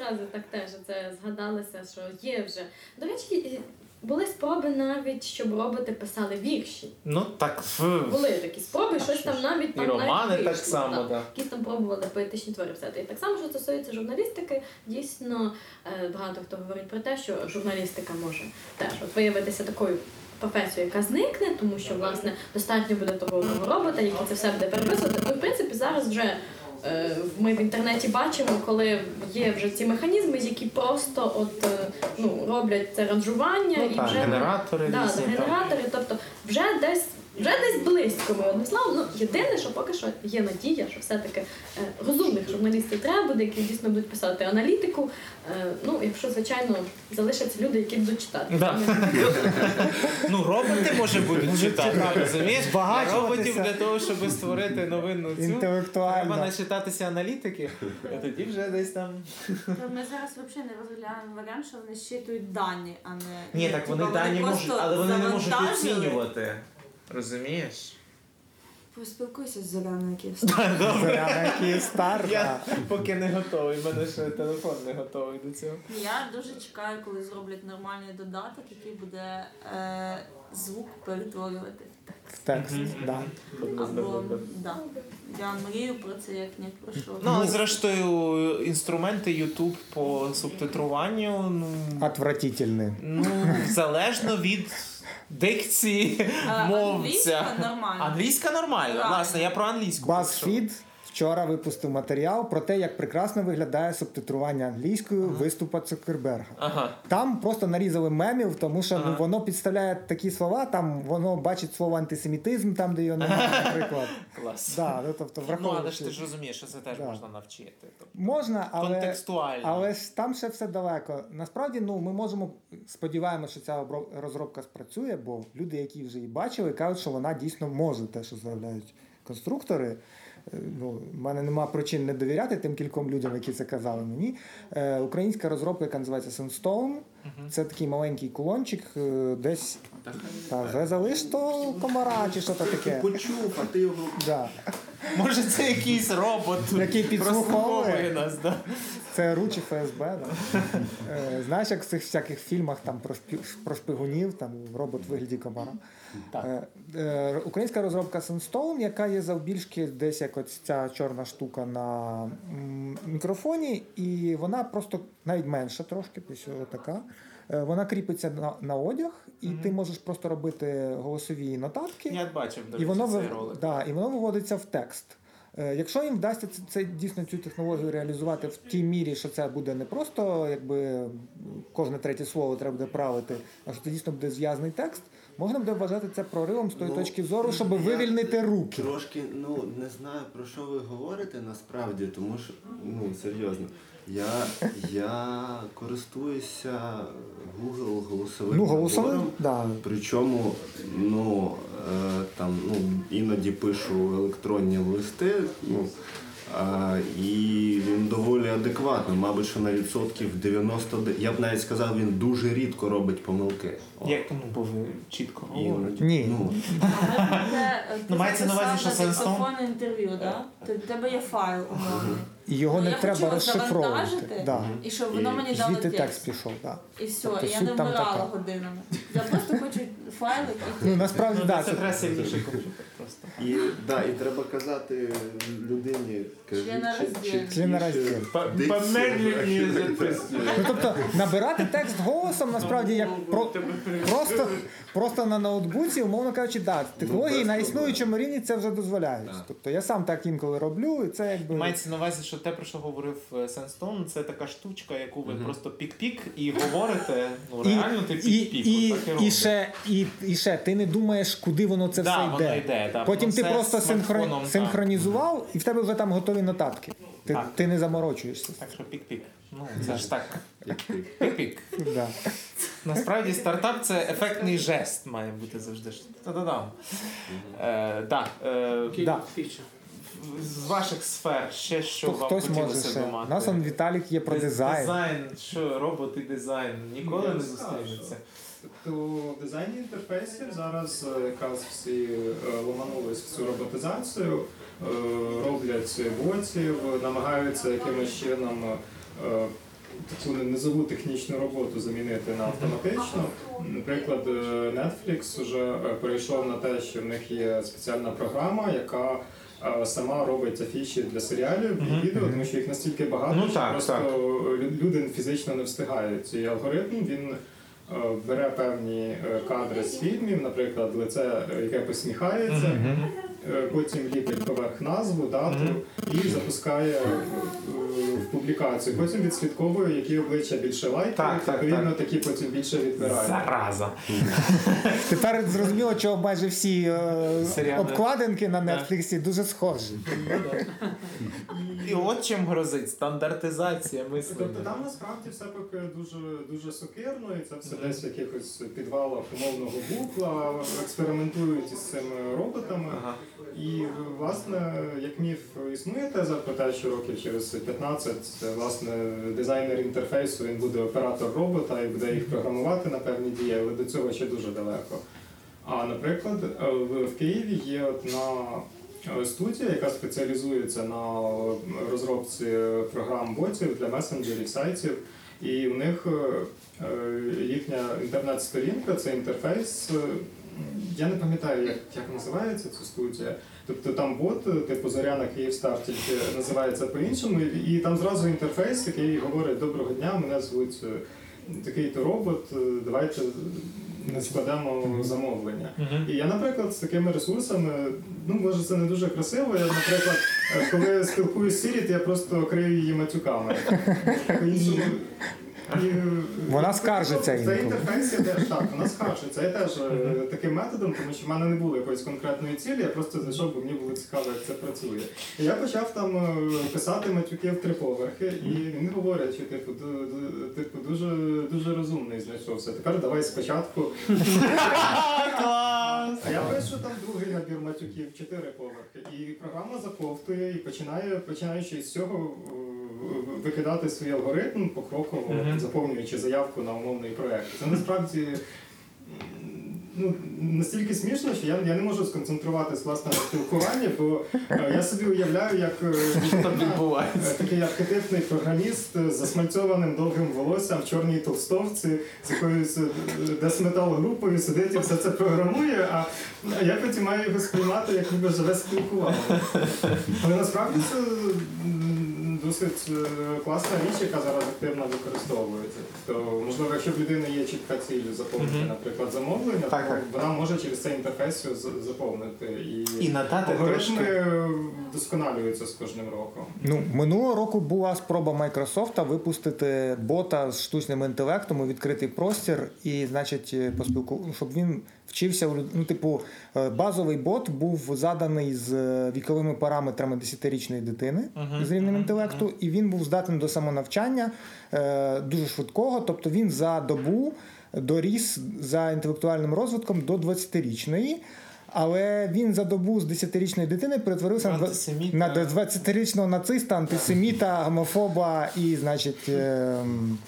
зразу так теж це згадалося, що є вже. До речі, були спроби навіть, щоб роботи писали вірші. Ну так. Були такі спроби, щось там навіть І там романи навіть так само, так. да. Якісь там пробували поетичні твори писати. І так само, що стосується журналістики, дійсно е, багато хто говорить про те, що журналістика може теж от виявитися такою. Професію, яка зникне, тому що власне достатньо буде того робота, який це все буде переписувати. Ну, в принципі, зараз вже ми в інтернеті бачимо, коли є вже ці механізми, які просто от е, ну роблять це ранжування Ну, і вже генератори да, різні. генератори, тобто вже десь. Вже десь близько ми одним словом. Ну єдине, що поки що є надія, що все-таки е, розумних журналістів треба буде, які дійсно будуть писати аналітику. Е, ну, якщо звичайно залишаться люди, які будуть читати. Да. Ну, роботи може будуть читати, розумієш? Збагачуватися. роботів для того, щоб створити новинну цю. Треба начитатися аналітики, а тоді вже десь там. Ми зараз взагалі не розглядаємо варіант, що вони щитують дані, а не Ні, так вони дані можуть, але вони не можуть оцінювати. Розумієш? Поспілкуйся з Зоряною Київською. Зоряна Київстар. Я поки не готовий, в мене ще телефон не готовий до цього. Я дуже чекаю, коли зроблять нормальний додаток, який буде е, звук перетворювати в текст. В текст, да. Або да. Я мрію про це як ні про що. Ну, але зрештою, інструменти YouTube по субтитруванню, ну, Отвратительний. ну залежно від дикції мовця. англійська нормально. Англійська нормально, власне, я про англійську. BuzzFeed вчора випустив матеріал про те, як прекрасно виглядає субтитрування англійською виступа Цукерберга. Ага. Там просто нарізали мемів, тому що ну, Ага. воно підставляє такі слова, там воно бачить слово антисемітизм, там, де його немає, наприклад. Клас. Да, ну, тобто, Ну, але ж ти ж розумієш, що це теж Да. можна навчити. Тобто, Можна, але, Контекстуально. але ж там ще все далеко. Насправді, ну ми можемо сподіваємося, що ця розробка спрацює, бо люди, які вже її бачили, кажуть, що вона дійсно може те, що заявляють конструктори. Ну, в мене нема причин не довіряти тим кільком людям, які це казали мені. Е, українська розробка, яка називається Sunstone, це такий маленький кулончик, е, десь та, залиш то комара чи що то таке. почув, а ти його Да. Може, це якийсь робот Який підслуховує. нас, да? Це ручі ФСБ, да? Е, Знаєш, як в цих всяких фільмах там про, шпі... про шпигунів, там робот в вигляді комара. Так. Е, е, Українська розробка Sunstone, яка є завбільшки десь як ось ця чорна штука на мікрофоні, і вона просто навіть менша трошки, ось така. Е, Вона кріпиться на, на одяг, і ти можеш просто робити голосові нотатки. Я бачив, І воно, цей ролик. да, і воно виводиться в текст. Е, Якщо їм вдасться це, це дійсно цю технологію реалізувати в тій мірі, що це буде не просто якби кожне третє слово треба буде правити, а що це дійсно буде зв'язаний текст, можна буде вважати це проривом з тої Ну, точки зору, щоб я вивільнити руки. Трошки ну не знаю про що ви говорите насправді, тому що ну серйозно. Я, я користуюся Google голосовим. Ну, голосовим, набором. да. Причому ну, е, там, ну, іноді пишу електронні листи, ну, а, і він доволі адекватний. Мабуть, що на відсотків 90, я б навіть сказав, він дуже рідко робить помилки. Як, ну, бо ви чітко говорите. Ні. Ну, Ну, мається на увазі, що це Sunstone- інтерв'ю? То тебе є файл умовний. І його Ну, не я треба розшифровувати. Да. І щоб воно мені дало Звідти текст. текст пішов. Да. І все, Тобто і я не там вмирала така. годинами. Я просто хочу файлик і Ну, насправді, Ну, да, це треба комп'ютер просто. І, да, і треба казати людині, кажи, Членоразділ. чи- чи- Членоразділ. чи- По- дикція. помедленніше записуй. Ну тобто набирати текст голосом насправді як про, просто, просто на ноутбуці, умовно кажучи, да, технології на існуючому рівні це вже дозволяють. Тобто я сам так інколи роблю, і це якби. Мається на увазі, що те, про що говорив е, Сенстон, це така штучка, яку ви просто пік-пік і говорите. Ну реально ти пік-пік. і, і і, ще, і, і ще ти не думаєш, куди воно це Да, все воно йде. йде, да, Потім воно ти просто смартфоном, синхро... так. синхронізував, і в тебе вже там готові нотатки. Ти, Так. ти не заморочуєшся. Так що пік-пік. Ну, це ж так. Пік-пік. Да. Насправді стартап це ефектний жест має бути завжди. Та-да-дам. Е, да, е, Да. З ваших сфер ще що То вам хтось може хотілося ще. б У нас он Віталік є про Диз- дизайн. Дизайн, що робот і дизайн ніколи Я не скажу. зустрінуться. В дизайні інтерфейсів зараз е, якраз всі е, ломанулись в цю роботизацію, е, роблять ботів, намагаються якимось чином е, таку низову технічну роботу замінити на автоматичну. Наприклад, е, Netflix вже перейшов на те, що в них є спеціальна програма, яка сама робить афіші для серіалів і відео, тому що їх настільки багато, Ну що так, просто так. лю- люди фізично не встигають. Цей алгоритм він е, бере певні е, кадри з фільмів, наприклад, лице, е, яке посміхається, е, потім ліпить поверх назву, дату і запускає е, в публікацію. Потім відслідковує, які обличчя більше лайкають, Так, так, відповідно, так. такі потім більше відбирають. Зараза. Тепер зрозуміло, чого майже всі е, Серіали. обкладинки на Netflix дуже схожі. І от чим грозить стандартизація мислення. Тобто там насправді все поки дуже дуже сокирно, і це все десь в якихось підвалах умовного букла, експериментують із цими роботами. Ага. І власне, як міф існує теза про те, що років через 15 власне дизайнер інтерфейсу він буде оператор робота і буде їх програмувати на певні дії, але до цього ще дуже далеко. А наприклад, е, в в Києві є одна е, студія, яка спеціалізується на розробці програм ботів для месенджерів, сайтів. І у них е, е, їхня інтернет-сторінка це інтерфейс. Я не пам'ятаю, як, як називається ця студія. Тобто там бот, е, типу Зоряна Київстар, тільки називається по-іншому, і, там зразу інтерфейс, який говорить Доброго дня, мене звуть е, такий-то робот, е, давайте складемо замовлення. І я, наприклад, з такими ресурсами, ну може це не дуже красиво. Я, наприклад, коли спілкуюсь з Сірі, то я просто крию її матюками. І, Вона скаржиться Це інколи. інтерфейс теж так, вона скаржиться. Я теж е, таким методом, тому що в мене не було якоїсь конкретної цілі, я просто зайшов, бо мені було цікаво, як це працює. І я почав там е, писати матюки в три поверхи, і він говорить, що типу, типу дуже дуже розумний знайшовся. Тепер давай спочатку. А я пишу там другий набір матюків, чотири поверхи, і програма заповтує і починає, починаючи з цього е, викидати свій алгоритм покроково, заповнюючи заявку на умовний проект. Це насправді. Ну, настільки смішно, що я, я не можу сконцентруватись власне на спілкуванні, бо е, я собі уявляю, як е. Е, Такий архетипний програміст з засмальцьованим довгим волоссям в чорній толстовці, з якоюсь десметал групою сидить і все це програмує, а я потім маю його сприймати як ніби живе спілкування. Але насправді це досить е, класна річ, яка зараз активно використовується. Тобто, можливо, якщо в людини є чітка ціль заповнити, Мгм. наприклад, замовлення, Так, то так. вона може через цей інтерфейс заповнити. І, І надати трошки. вдосконалюються з кожним роком. Ну, минулого року була спроба Microsoft випустити бота з штучним інтелектом у відкритий простір, і, значить, поспілку, щоб він вчився ну, типу, е, базовий бот був заданий з е, віковими параметрами 10-річної дитини з рівнем інтелекту, і він був здатний до самонавчання е, дуже швидкого. Тобто він за добу доріс за інтелектуальним розвитком до 20-річної. Але він за добу з 10-річної дитини перетворився на Антисеміта. на 20-річного нациста, антисеміта, гомофоба і, значить, ем,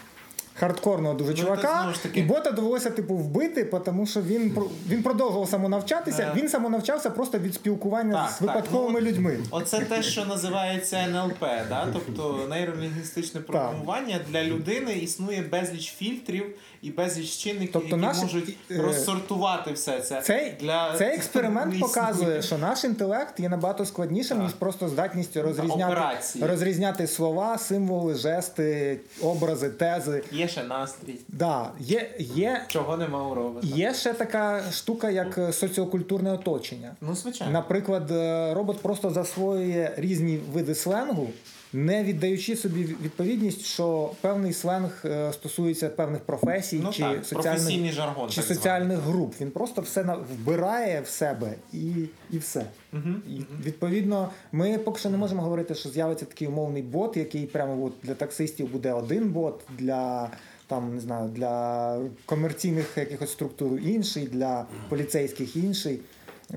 хардкорного дуже Ну, чувака, таки- і бота довелося типу вбити, тому що він він продовжував самонавчатися. Е. Він самонавчався просто від спілкування Так, з так, випадковими ну, людьми. Оце те, що називається НЛП, да? тобто нейролінгвістичне програмування для людини існує безліч фільтрів і безліч чинників, Тобто які наш, можуть е, розсортувати все це. Цей, для цей експеримент показує, що наш інтелект є набагато складнішим, Так. ніж просто здатність розрізняти, Операції. розрізняти слова, символи, жести, образи, тези. Є ще настрій, Да, є, є, чого нема у робота. є ще така штука, як е, соціокультурне оточення. Ну, звичайно. Наприклад, е, робот просто засвоює різні види сленгу, не віддаючи собі відповідність, що певний сленг е, стосується певних професій Ну чи так, соціальних жаргон. чи так соціальних груп. Він просто все вбирає в себе і, і все. Мгм. І, відповідно, ми поки що не можемо говорити, що з'явиться такий умовний бот, який прямо от для таксистів буде один бот, для там не знаю, для комерційних якихось структур інший, для поліцейських інший.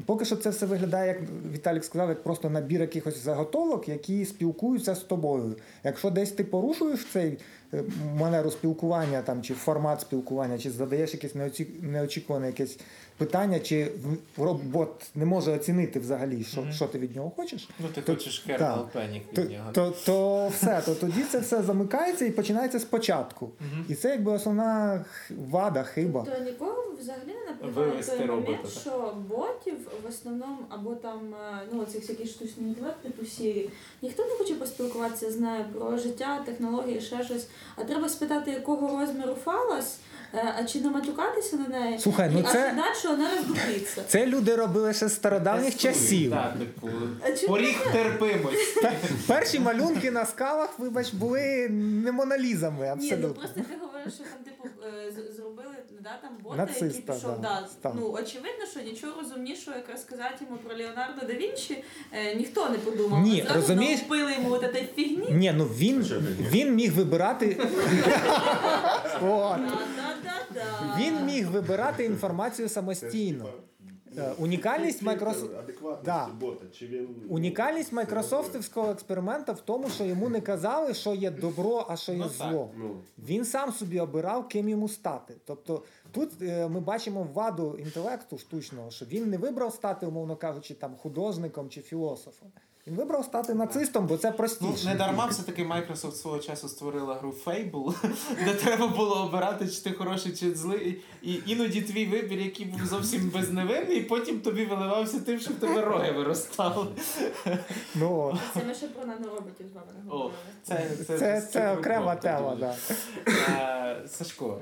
Поки що це все виглядає, як Віталік сказав, як просто набір якихось заготовок, які спілкуються з тобою. Якщо десь ти порушуєш цей е, манеру спілкування там, чи формат спілкування, чи задаєш якесь неочікуване якесь питання, чи в- робот не може оцінити взагалі, що, Мгм. що ти від нього хочеш, Ну, ти То- хочеш так. кернел пенік то, від нього. то, то все, то тоді це все замикається і починається спочатку. Мгм. І це якби основна вада, хиба. То нікого взагалі не напрягає той момент, робота, що ботів в основному або там е, ну цих всяких штучний інтелект типу Сірі, ніхто не хоче поспілкуватися з нею про життя, технології, ще щось. А треба спитати, якого розміру фалос, е, а чи не матюкатися на неї, Слухай, ну а це- А далі, що вона роздуплиться. Це люди робили ще з стародавніх часів. Так, типу, поріг терпимості. Та- Перші малюнки на скалах, вибач, були не монолізами Ні, ну просто ти говориш, що там типу е, зробили да, там бота, Нациста, який пішов. да, Да, ну очевидно, що нічого розумнішого, як розказати йому про Леонардо да Вінчі, е, ніхто не подумав. Ні, розумієш? налупили йому от этой фігні. Ні, ну він, він міг вибирати. Він міг вибирати інформацію самостійно. Е, Унікальність Microsoft. Да. Чи він Унікальність майкрософтівського експерименту в тому, що йому не казали, що є добро, а що є Ну, зло. ну Він сам собі обирав, ким йому стати. Тобто тут е, ми бачимо ваду інтелекту штучного, що він не вибрав стати, умовно кажучи, там художником чи філософом. Він вибрав стати нацистом, бо це простіше. Ну, не дарма все-таки Microsoft свого часу створила гру Fable, де треба було обирати, чи ти хороший, чи злий. І іноді твій вибір, який був зовсім безневинний, і потім тобі виливався тим, що в тебе роги виростали. Ну. Це ми ще про нанороботів з вами не говорили. це, це, це, це окрема тема. Да. Е, Сашко,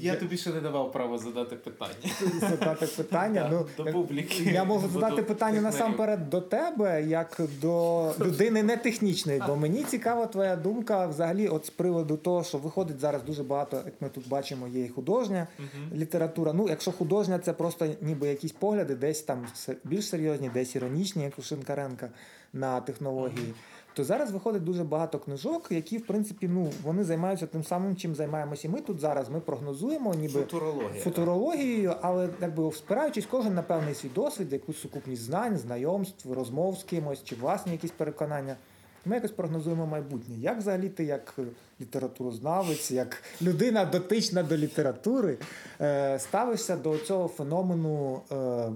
я тобі ще не давав права задати питання. Задати питання. Да, Ну, до публіки. Я можу задати питання насамперед до тебе, як до людини не технічної, бо мені цікава твоя думка взагалі, от з приводу того, що виходить зараз дуже багато, як ми тут бачимо, є і художня література. Ну, якщо художня, це просто ніби якісь погляди, десь там більш серйозні, десь іронічні, як у Шинкаренка на технології. То зараз виходить дуже багато книжок, які, в принципі, ну вони займаються тим самим, чим займаємося і ми тут зараз. Ми прогнозуємо, ніби Футурологія. футурологією, але якби спираючись кожен на певний свій досвід, якусь сукупність знань, знайомств, розмов з кимось чи власні якісь переконання. Ми якось прогнозуємо майбутнє. Як взагалі ти, як е, літературознавець, як людина дотична до літератури, е, ставишся до цього феномену е,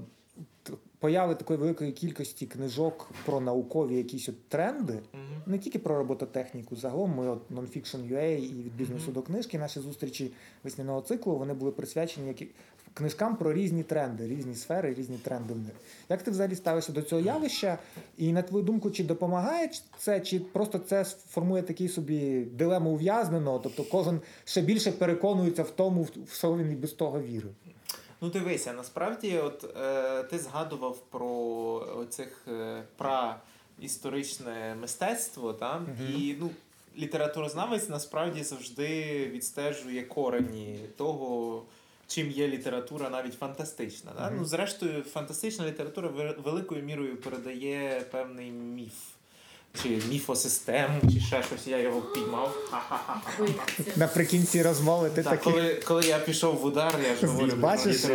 появи такої великої кількості книжок про наукові якісь от тренди, Мгм. не тільки про робототехніку, загалом ми от Nonfiction.ua і від бізнесу до книжки, наші зустрічі весняного циклу, вони були присвячені які... книжкам про різні тренди, різні сфери, різні тренди в них. Як ти взагалі ставишся до цього явища? І на твою думку, чи допомагає це, чи просто це формує такий собі дилему ув'язненого? Тобто кожен ще більше переконується в тому, в що він і без того вірив. Ну дивися, насправді, от е, ти згадував про оцих е, праісторичне мистецтво, та? і ну, літературознавець насправді завжди відстежує корені того, чим є література навіть фантастична. Да? Ну, зрештою, фантастична література ве- великою мірою передає певний міф. Чи міфосистему, чи ще щось, я його піймав. Наприкінці розмови ти Так, такий. коли, коли я пішов в удар, я ж говорю, Бачиш,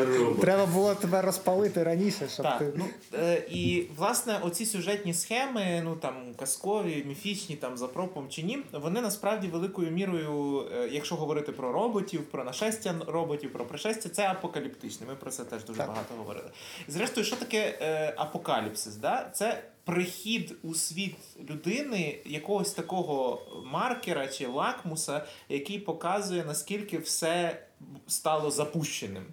треба було тебе розпалити раніше, щоб Так, ти. ну е, і власне оці сюжетні схеми, ну там казкові, міфічні, там за пропом чи ні, вони насправді великою мірою, е, якщо говорити про роботів, про нашестя роботів, про пришестя, це апокаліптичне. Ми про це теж дуже Так. багато говорили. Зрештою, що таке е, апокаліпсис? Да? Це прихід у світ людини якогось такого маркера чи лакмуса, який показує наскільки все стало запущеним.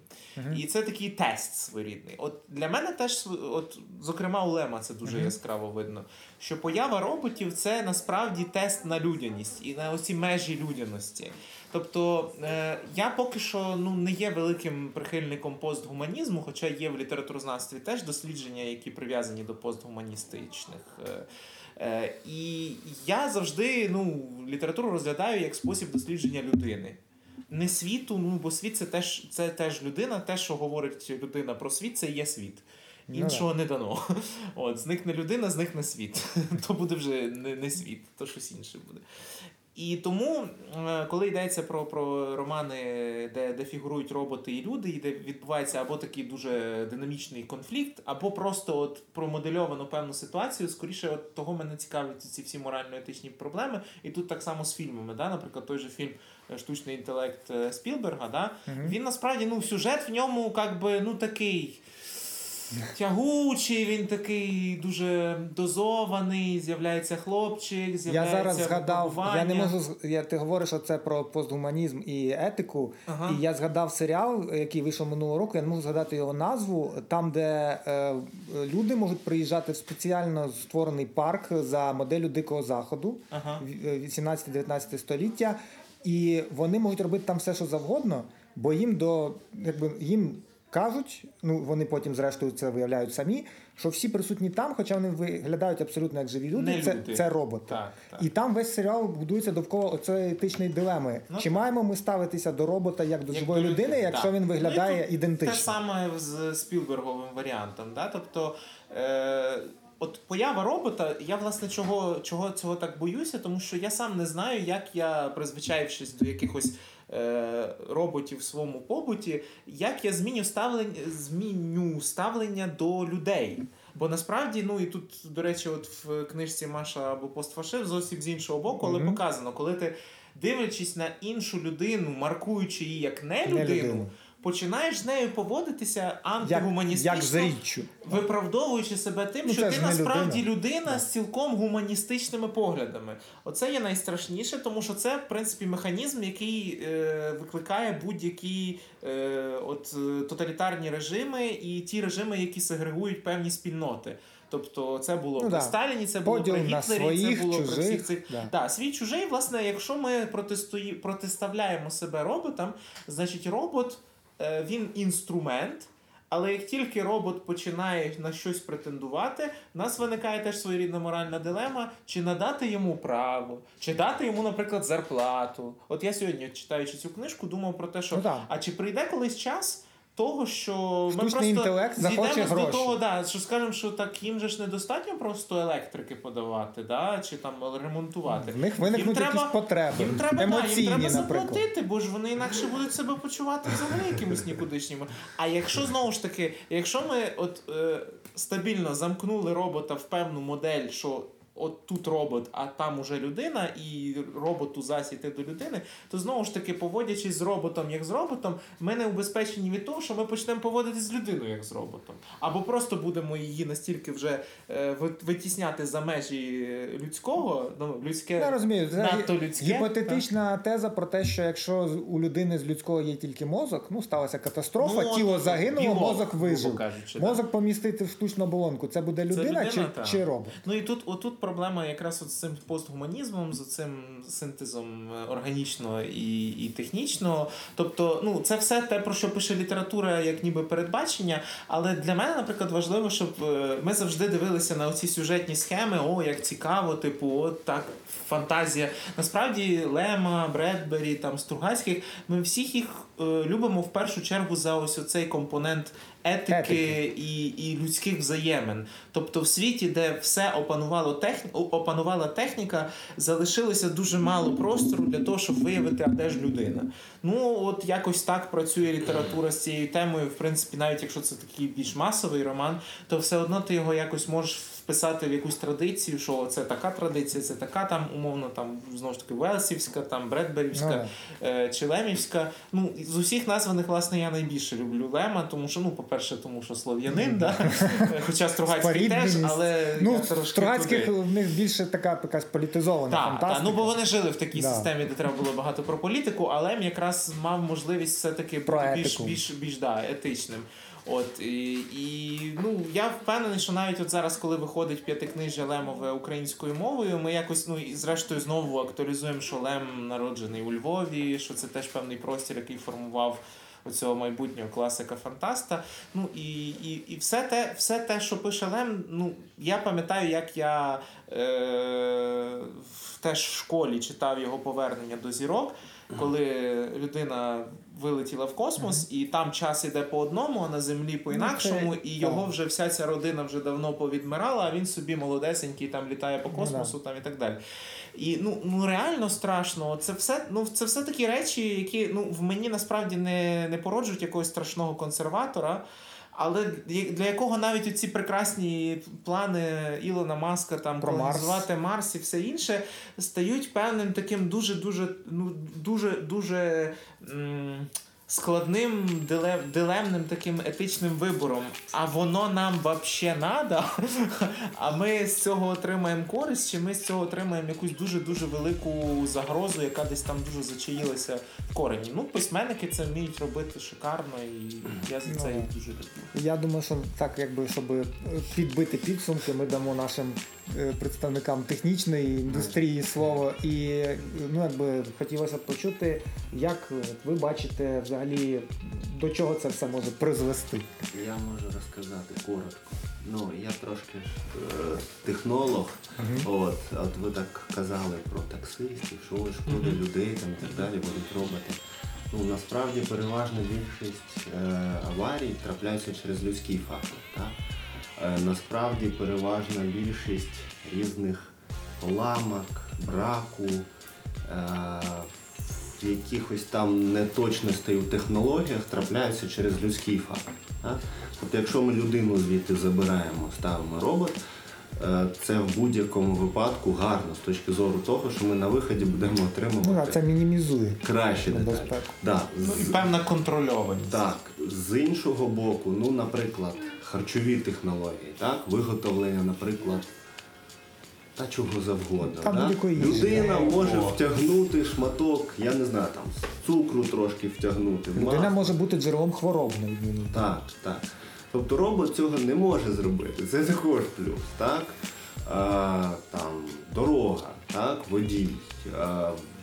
І це такий тест своєрідний. От для мене теж от, зокрема, у Лема це дуже яскраво видно. Що поява роботів це насправді тест на людяність і на оці межі людяності. Тобто е, я поки що ну, не є великим прихильником постгуманізму, хоча є в літературознавстві теж дослідження, які прив'язані до постгуманістичних. Е, е, і я завжди ну, літературу розглядаю як спосіб дослідження людини. Не світу, ну бо світ це теж, це теж людина, те, що говорить людина про світ, це є світ. Ну, Іншого не дано. От, зникне людина, зникне світ. То буде вже не, не світ, то щось інше буде. І тому, е, коли йдеться про, про романи, де, де фігурують роботи і люди, і де відбувається або такий дуже динамічний конфлікт, або просто от промодельовано певну ситуацію, скоріше от того мене цікавлять ці всі морально-етичні проблеми. І тут так само з фільмами. Да? Наприклад, той же фільм е, Штучний інтелект е, Спілберга, да? він насправді ну, сюжет в ньому как би, ну, такий. Тягучий, він такий дуже дозований, з'являється хлопчик, Я зараз згадав, я не можу я, ти говориш оце про постгуманізм і етику. Ага. І я згадав серіал, який вийшов минулого року. Я не можу згадати його назву. Там, де е, люди можуть приїжджати в спеціально створений парк за моделлю Дикого Заходу Ага. в- е, 18-19 століття, і вони можуть робити там все, що завгодно, бо їм до якби їм. Кажуть, ну вони потім, зрештою, це виявляють самі, що всі присутні там, хоча вони виглядають абсолютно як живі люди, це, люди. це роботи. Так, так. І там весь серіал будується довкола оцієї етичної дилеми. Ну, Чи маємо ми ставитися до робота як до Як живої до людини, людини, якщо так. він виглядає Ну, ідентично? Те саме з Спілберговим варіантом. Да? Тобто, е, от поява робота, я власне чого, чого цього так боюся, тому що я сам не знаю, як я, призвичаївшись до якихось. Е, Роботів в своєму побуті, як я зміню ставлення, зміню ставлення до людей. Бо насправді, ну і тут, до речі, от в книжці Маша або постфашив зовсім з іншого боку, але Мгм. показано, коли ти дивлячись на іншу людину, маркуючи її як не Не людину, людину. Починаєш з нею поводитися Як, антигуманістично, як з річчю. виправдовуючи себе тим, Ну, що ти насправді людина. людина, з цілком гуманістичними поглядами. Оце є найстрашніше, тому що це, в принципі, механізм, який е, викликає будь-які е, от, е, тоталітарні режими і ті режими, які сегрегують певні спільноти. Тобто це було Ну, при да. Сталіні, це було при Гітлері, своїх, це було при всіх цих да. Так, свій чужий, власне, якщо ми протестуї... протиставляємо себе роботам, значить робот він інструмент. Але як тільки робот починає на щось претендувати, в нас виникає теж своєрідна моральна дилема, чи надати йому право, чи дати йому, наприклад, зарплату. От я сьогодні, читаючи цю книжку, думав про те, що Ну, а чи прийде колись час того, що ми Штучний просто інтелект захоче зійдемось до того, да, що скажемо, що так їм же ж недостатньо просто електрики подавати, да, чи там ремонтувати. В них виникнуть Їм треба- якісь потреби. Їм треба, да, їм треба наприклад. заплатити, бо ж вони інакше будуть себе почувати взагалі якимось нікудишніми. А якщо знову ж таки, якщо ми от е, стабільно замкнули робота в певну модель, що от тут робот, а там уже людина, і роботу засіти до людини, то знову ж таки, поводячись з роботом як з роботом, ми не убезпечені від того, що ми почнемо поводитись з людиною як з роботом. Або просто будемо її настільки вже е, витісняти за межі е, людського, ну людське Я розумію, це надто людське. гіпотетична теза про те, що якщо у людини з людського є тільки мозок, ну сталася катастрофа, Ну, тіло ну, загинуло, білок, мозок вижив. кажучи. Мозок помістити в штучну оболонку. Це буде людина, людина, чи, чи робот? Ну і тут отут проблема якраз от з цим постгуманізмом, з цим синтезом е, органічного і, і технічного. Тобто, ну це все те, про що пише література, як ніби передбачення. Але для мене, наприклад, важливо, щоб е, ми завжди дивилися на оці сюжетні схеми. О, як цікаво, типу, от так, фантазія. Насправді, Лема, Бредбері, там Стругацьких, ми всіх їх е, любимо в першу чергу за ось оцей компонент етики, Етики. І, і людських взаємин. Тобто в світі, де все опанувало техні... опанувала техніка, залишилося дуже мало простору для того, щоб виявити, а де ж людина. Ну, от якось так працює література з цією темою. В принципі, навіть якщо це такий більш масовий роман, то все одно ти його якось можеш вписати в якусь традицію, що це така традиція, це така там, умовно, там знову ж таки Велсівська, там Бредберівська, Ну, е, чи Лемівська. Ну, з усіх названих, власне, я найбільше люблю Лема, тому що, ну, по-перше, тому що слов'янин, да? хоча Стругацький теж, але Ну, в Стругацьких туди. в них більше така якась політизована Так, фантастика. та, ну бо вони жили в такій Да. системі, де треба було багато про політику, але Лем якраз мав можливість все-таки бути більш, більш, більш да, етичним. От і, і ну я впевнений, що навіть от зараз, коли виходить п'ятикнижжя Лемове українською мовою, ми якось ну і зрештою знову актуалізуємо, що Лем народжений у Львові, що це теж певний простір, який формував оцього майбутнього класика фантаста. Ну і, і, і все те, все те, що пише Лем, ну я пам'ятаю, як я е, теж в школі читав його повернення до зірок, коли людина вилетіла в космос, і там час іде по одному, а на землі по інакшому, Ну, і його вже вся ця родина вже давно повідмирала, а він собі молодесенький там літає по Ну, космосу там і так далі. І ну, ну реально страшно. Це все, ну, це все такі речі, які ну, в мені насправді не, не породжують якогось страшного консерватора. Але для- якого навіть ці прекрасні плани Ілона Маска там Про Марс. Марс і все інше стають певним таким дуже дуже ну дуже дуже м, складним дилем, дилемним таким етичним вибором. А воно нам вообще надо. А ми з цього отримаємо користь, чи ми з цього отримаємо якусь дуже дуже велику загрозу, яка десь там дуже зачаїлася в корені. Ну, письменники це вміють робити шикарно, і я за це Ну, дуже люблю. Я думаю, що так, якби щоб підбити підсумки, ми дамо нашим представникам технічної індустрії слово. І е, ну, якби хотілося б почути, як е, ви бачите взагалі до чого це все може призвести. Я можу розказати коротко. Ну, я трошки ж е, технолог. От, от ви так казали про таксистів, що ось шкода людей там і так далі, будуть роботи. Ну, насправді переважна більшість е, аварій трапляються через людський фактор. Так? Е, насправді переважна більшість різних поламок, браку, е, якихось там неточностей у технологіях трапляються через людський фактор. Тобто, якщо ми людину звідти забираємо, ставимо робот, е, це в будь-якому випадку гарно з точки зору того, що ми на виході будемо Ну, отримувати а це мінімізує краще деталі. Да, Ну і певна контрольованість. так, з іншого боку, ну, наприклад, харчові технології, так, виготовлення, наприклад, та чого завгодно. Та так? Людина може О. втягнути шматок, я не знаю, там, цукру трошки втягнути. Людина масла. може бути джерелом хвороб на відміну. Так, так. Тобто робот цього не може зробити. Це також плюс, так? А, там, дорога, так, водій.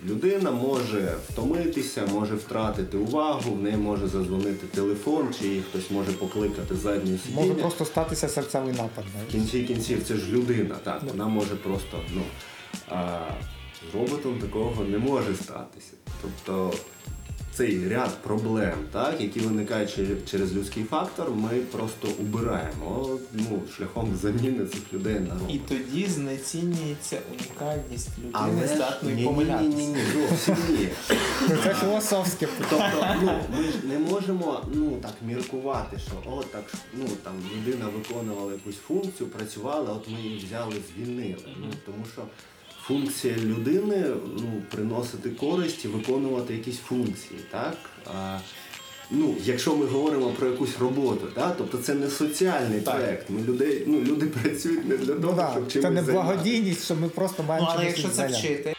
Людина може втомитися, може втратити увагу, в неї може задзвонити телефон, чи її хтось може покликати задню сидіння. Може просто статися серцевий напад. В кінці кінців це ж людина, так, вона може просто, ну. А з роботом такого не може статися. Тобто цей ряд проблем, так, які виникають через, людський фактор, ми просто убираємо ну, шляхом заміни цих людей на І тоді знецінюється унікальність людини, Але здатної ні, ні, ні, ні, ні, зовсім ні. Це філософське. Тобто, ну, ми ж не можемо ну, так міркувати, що о, так, ну, там, людина виконувала якусь функцію, працювала, от ми її взяли, звільнили. Ну, тому що функція людини ну, приносити користь і виконувати якісь функції. Так? А, ну, якщо ми говоримо про якусь роботу, так? тобто це не соціальний Так. проект. Ми людей, ну, люди працюють не для Ну, того, ну, щоб Це не благодійність, що ми просто Ну, маємо але якщо це вчити,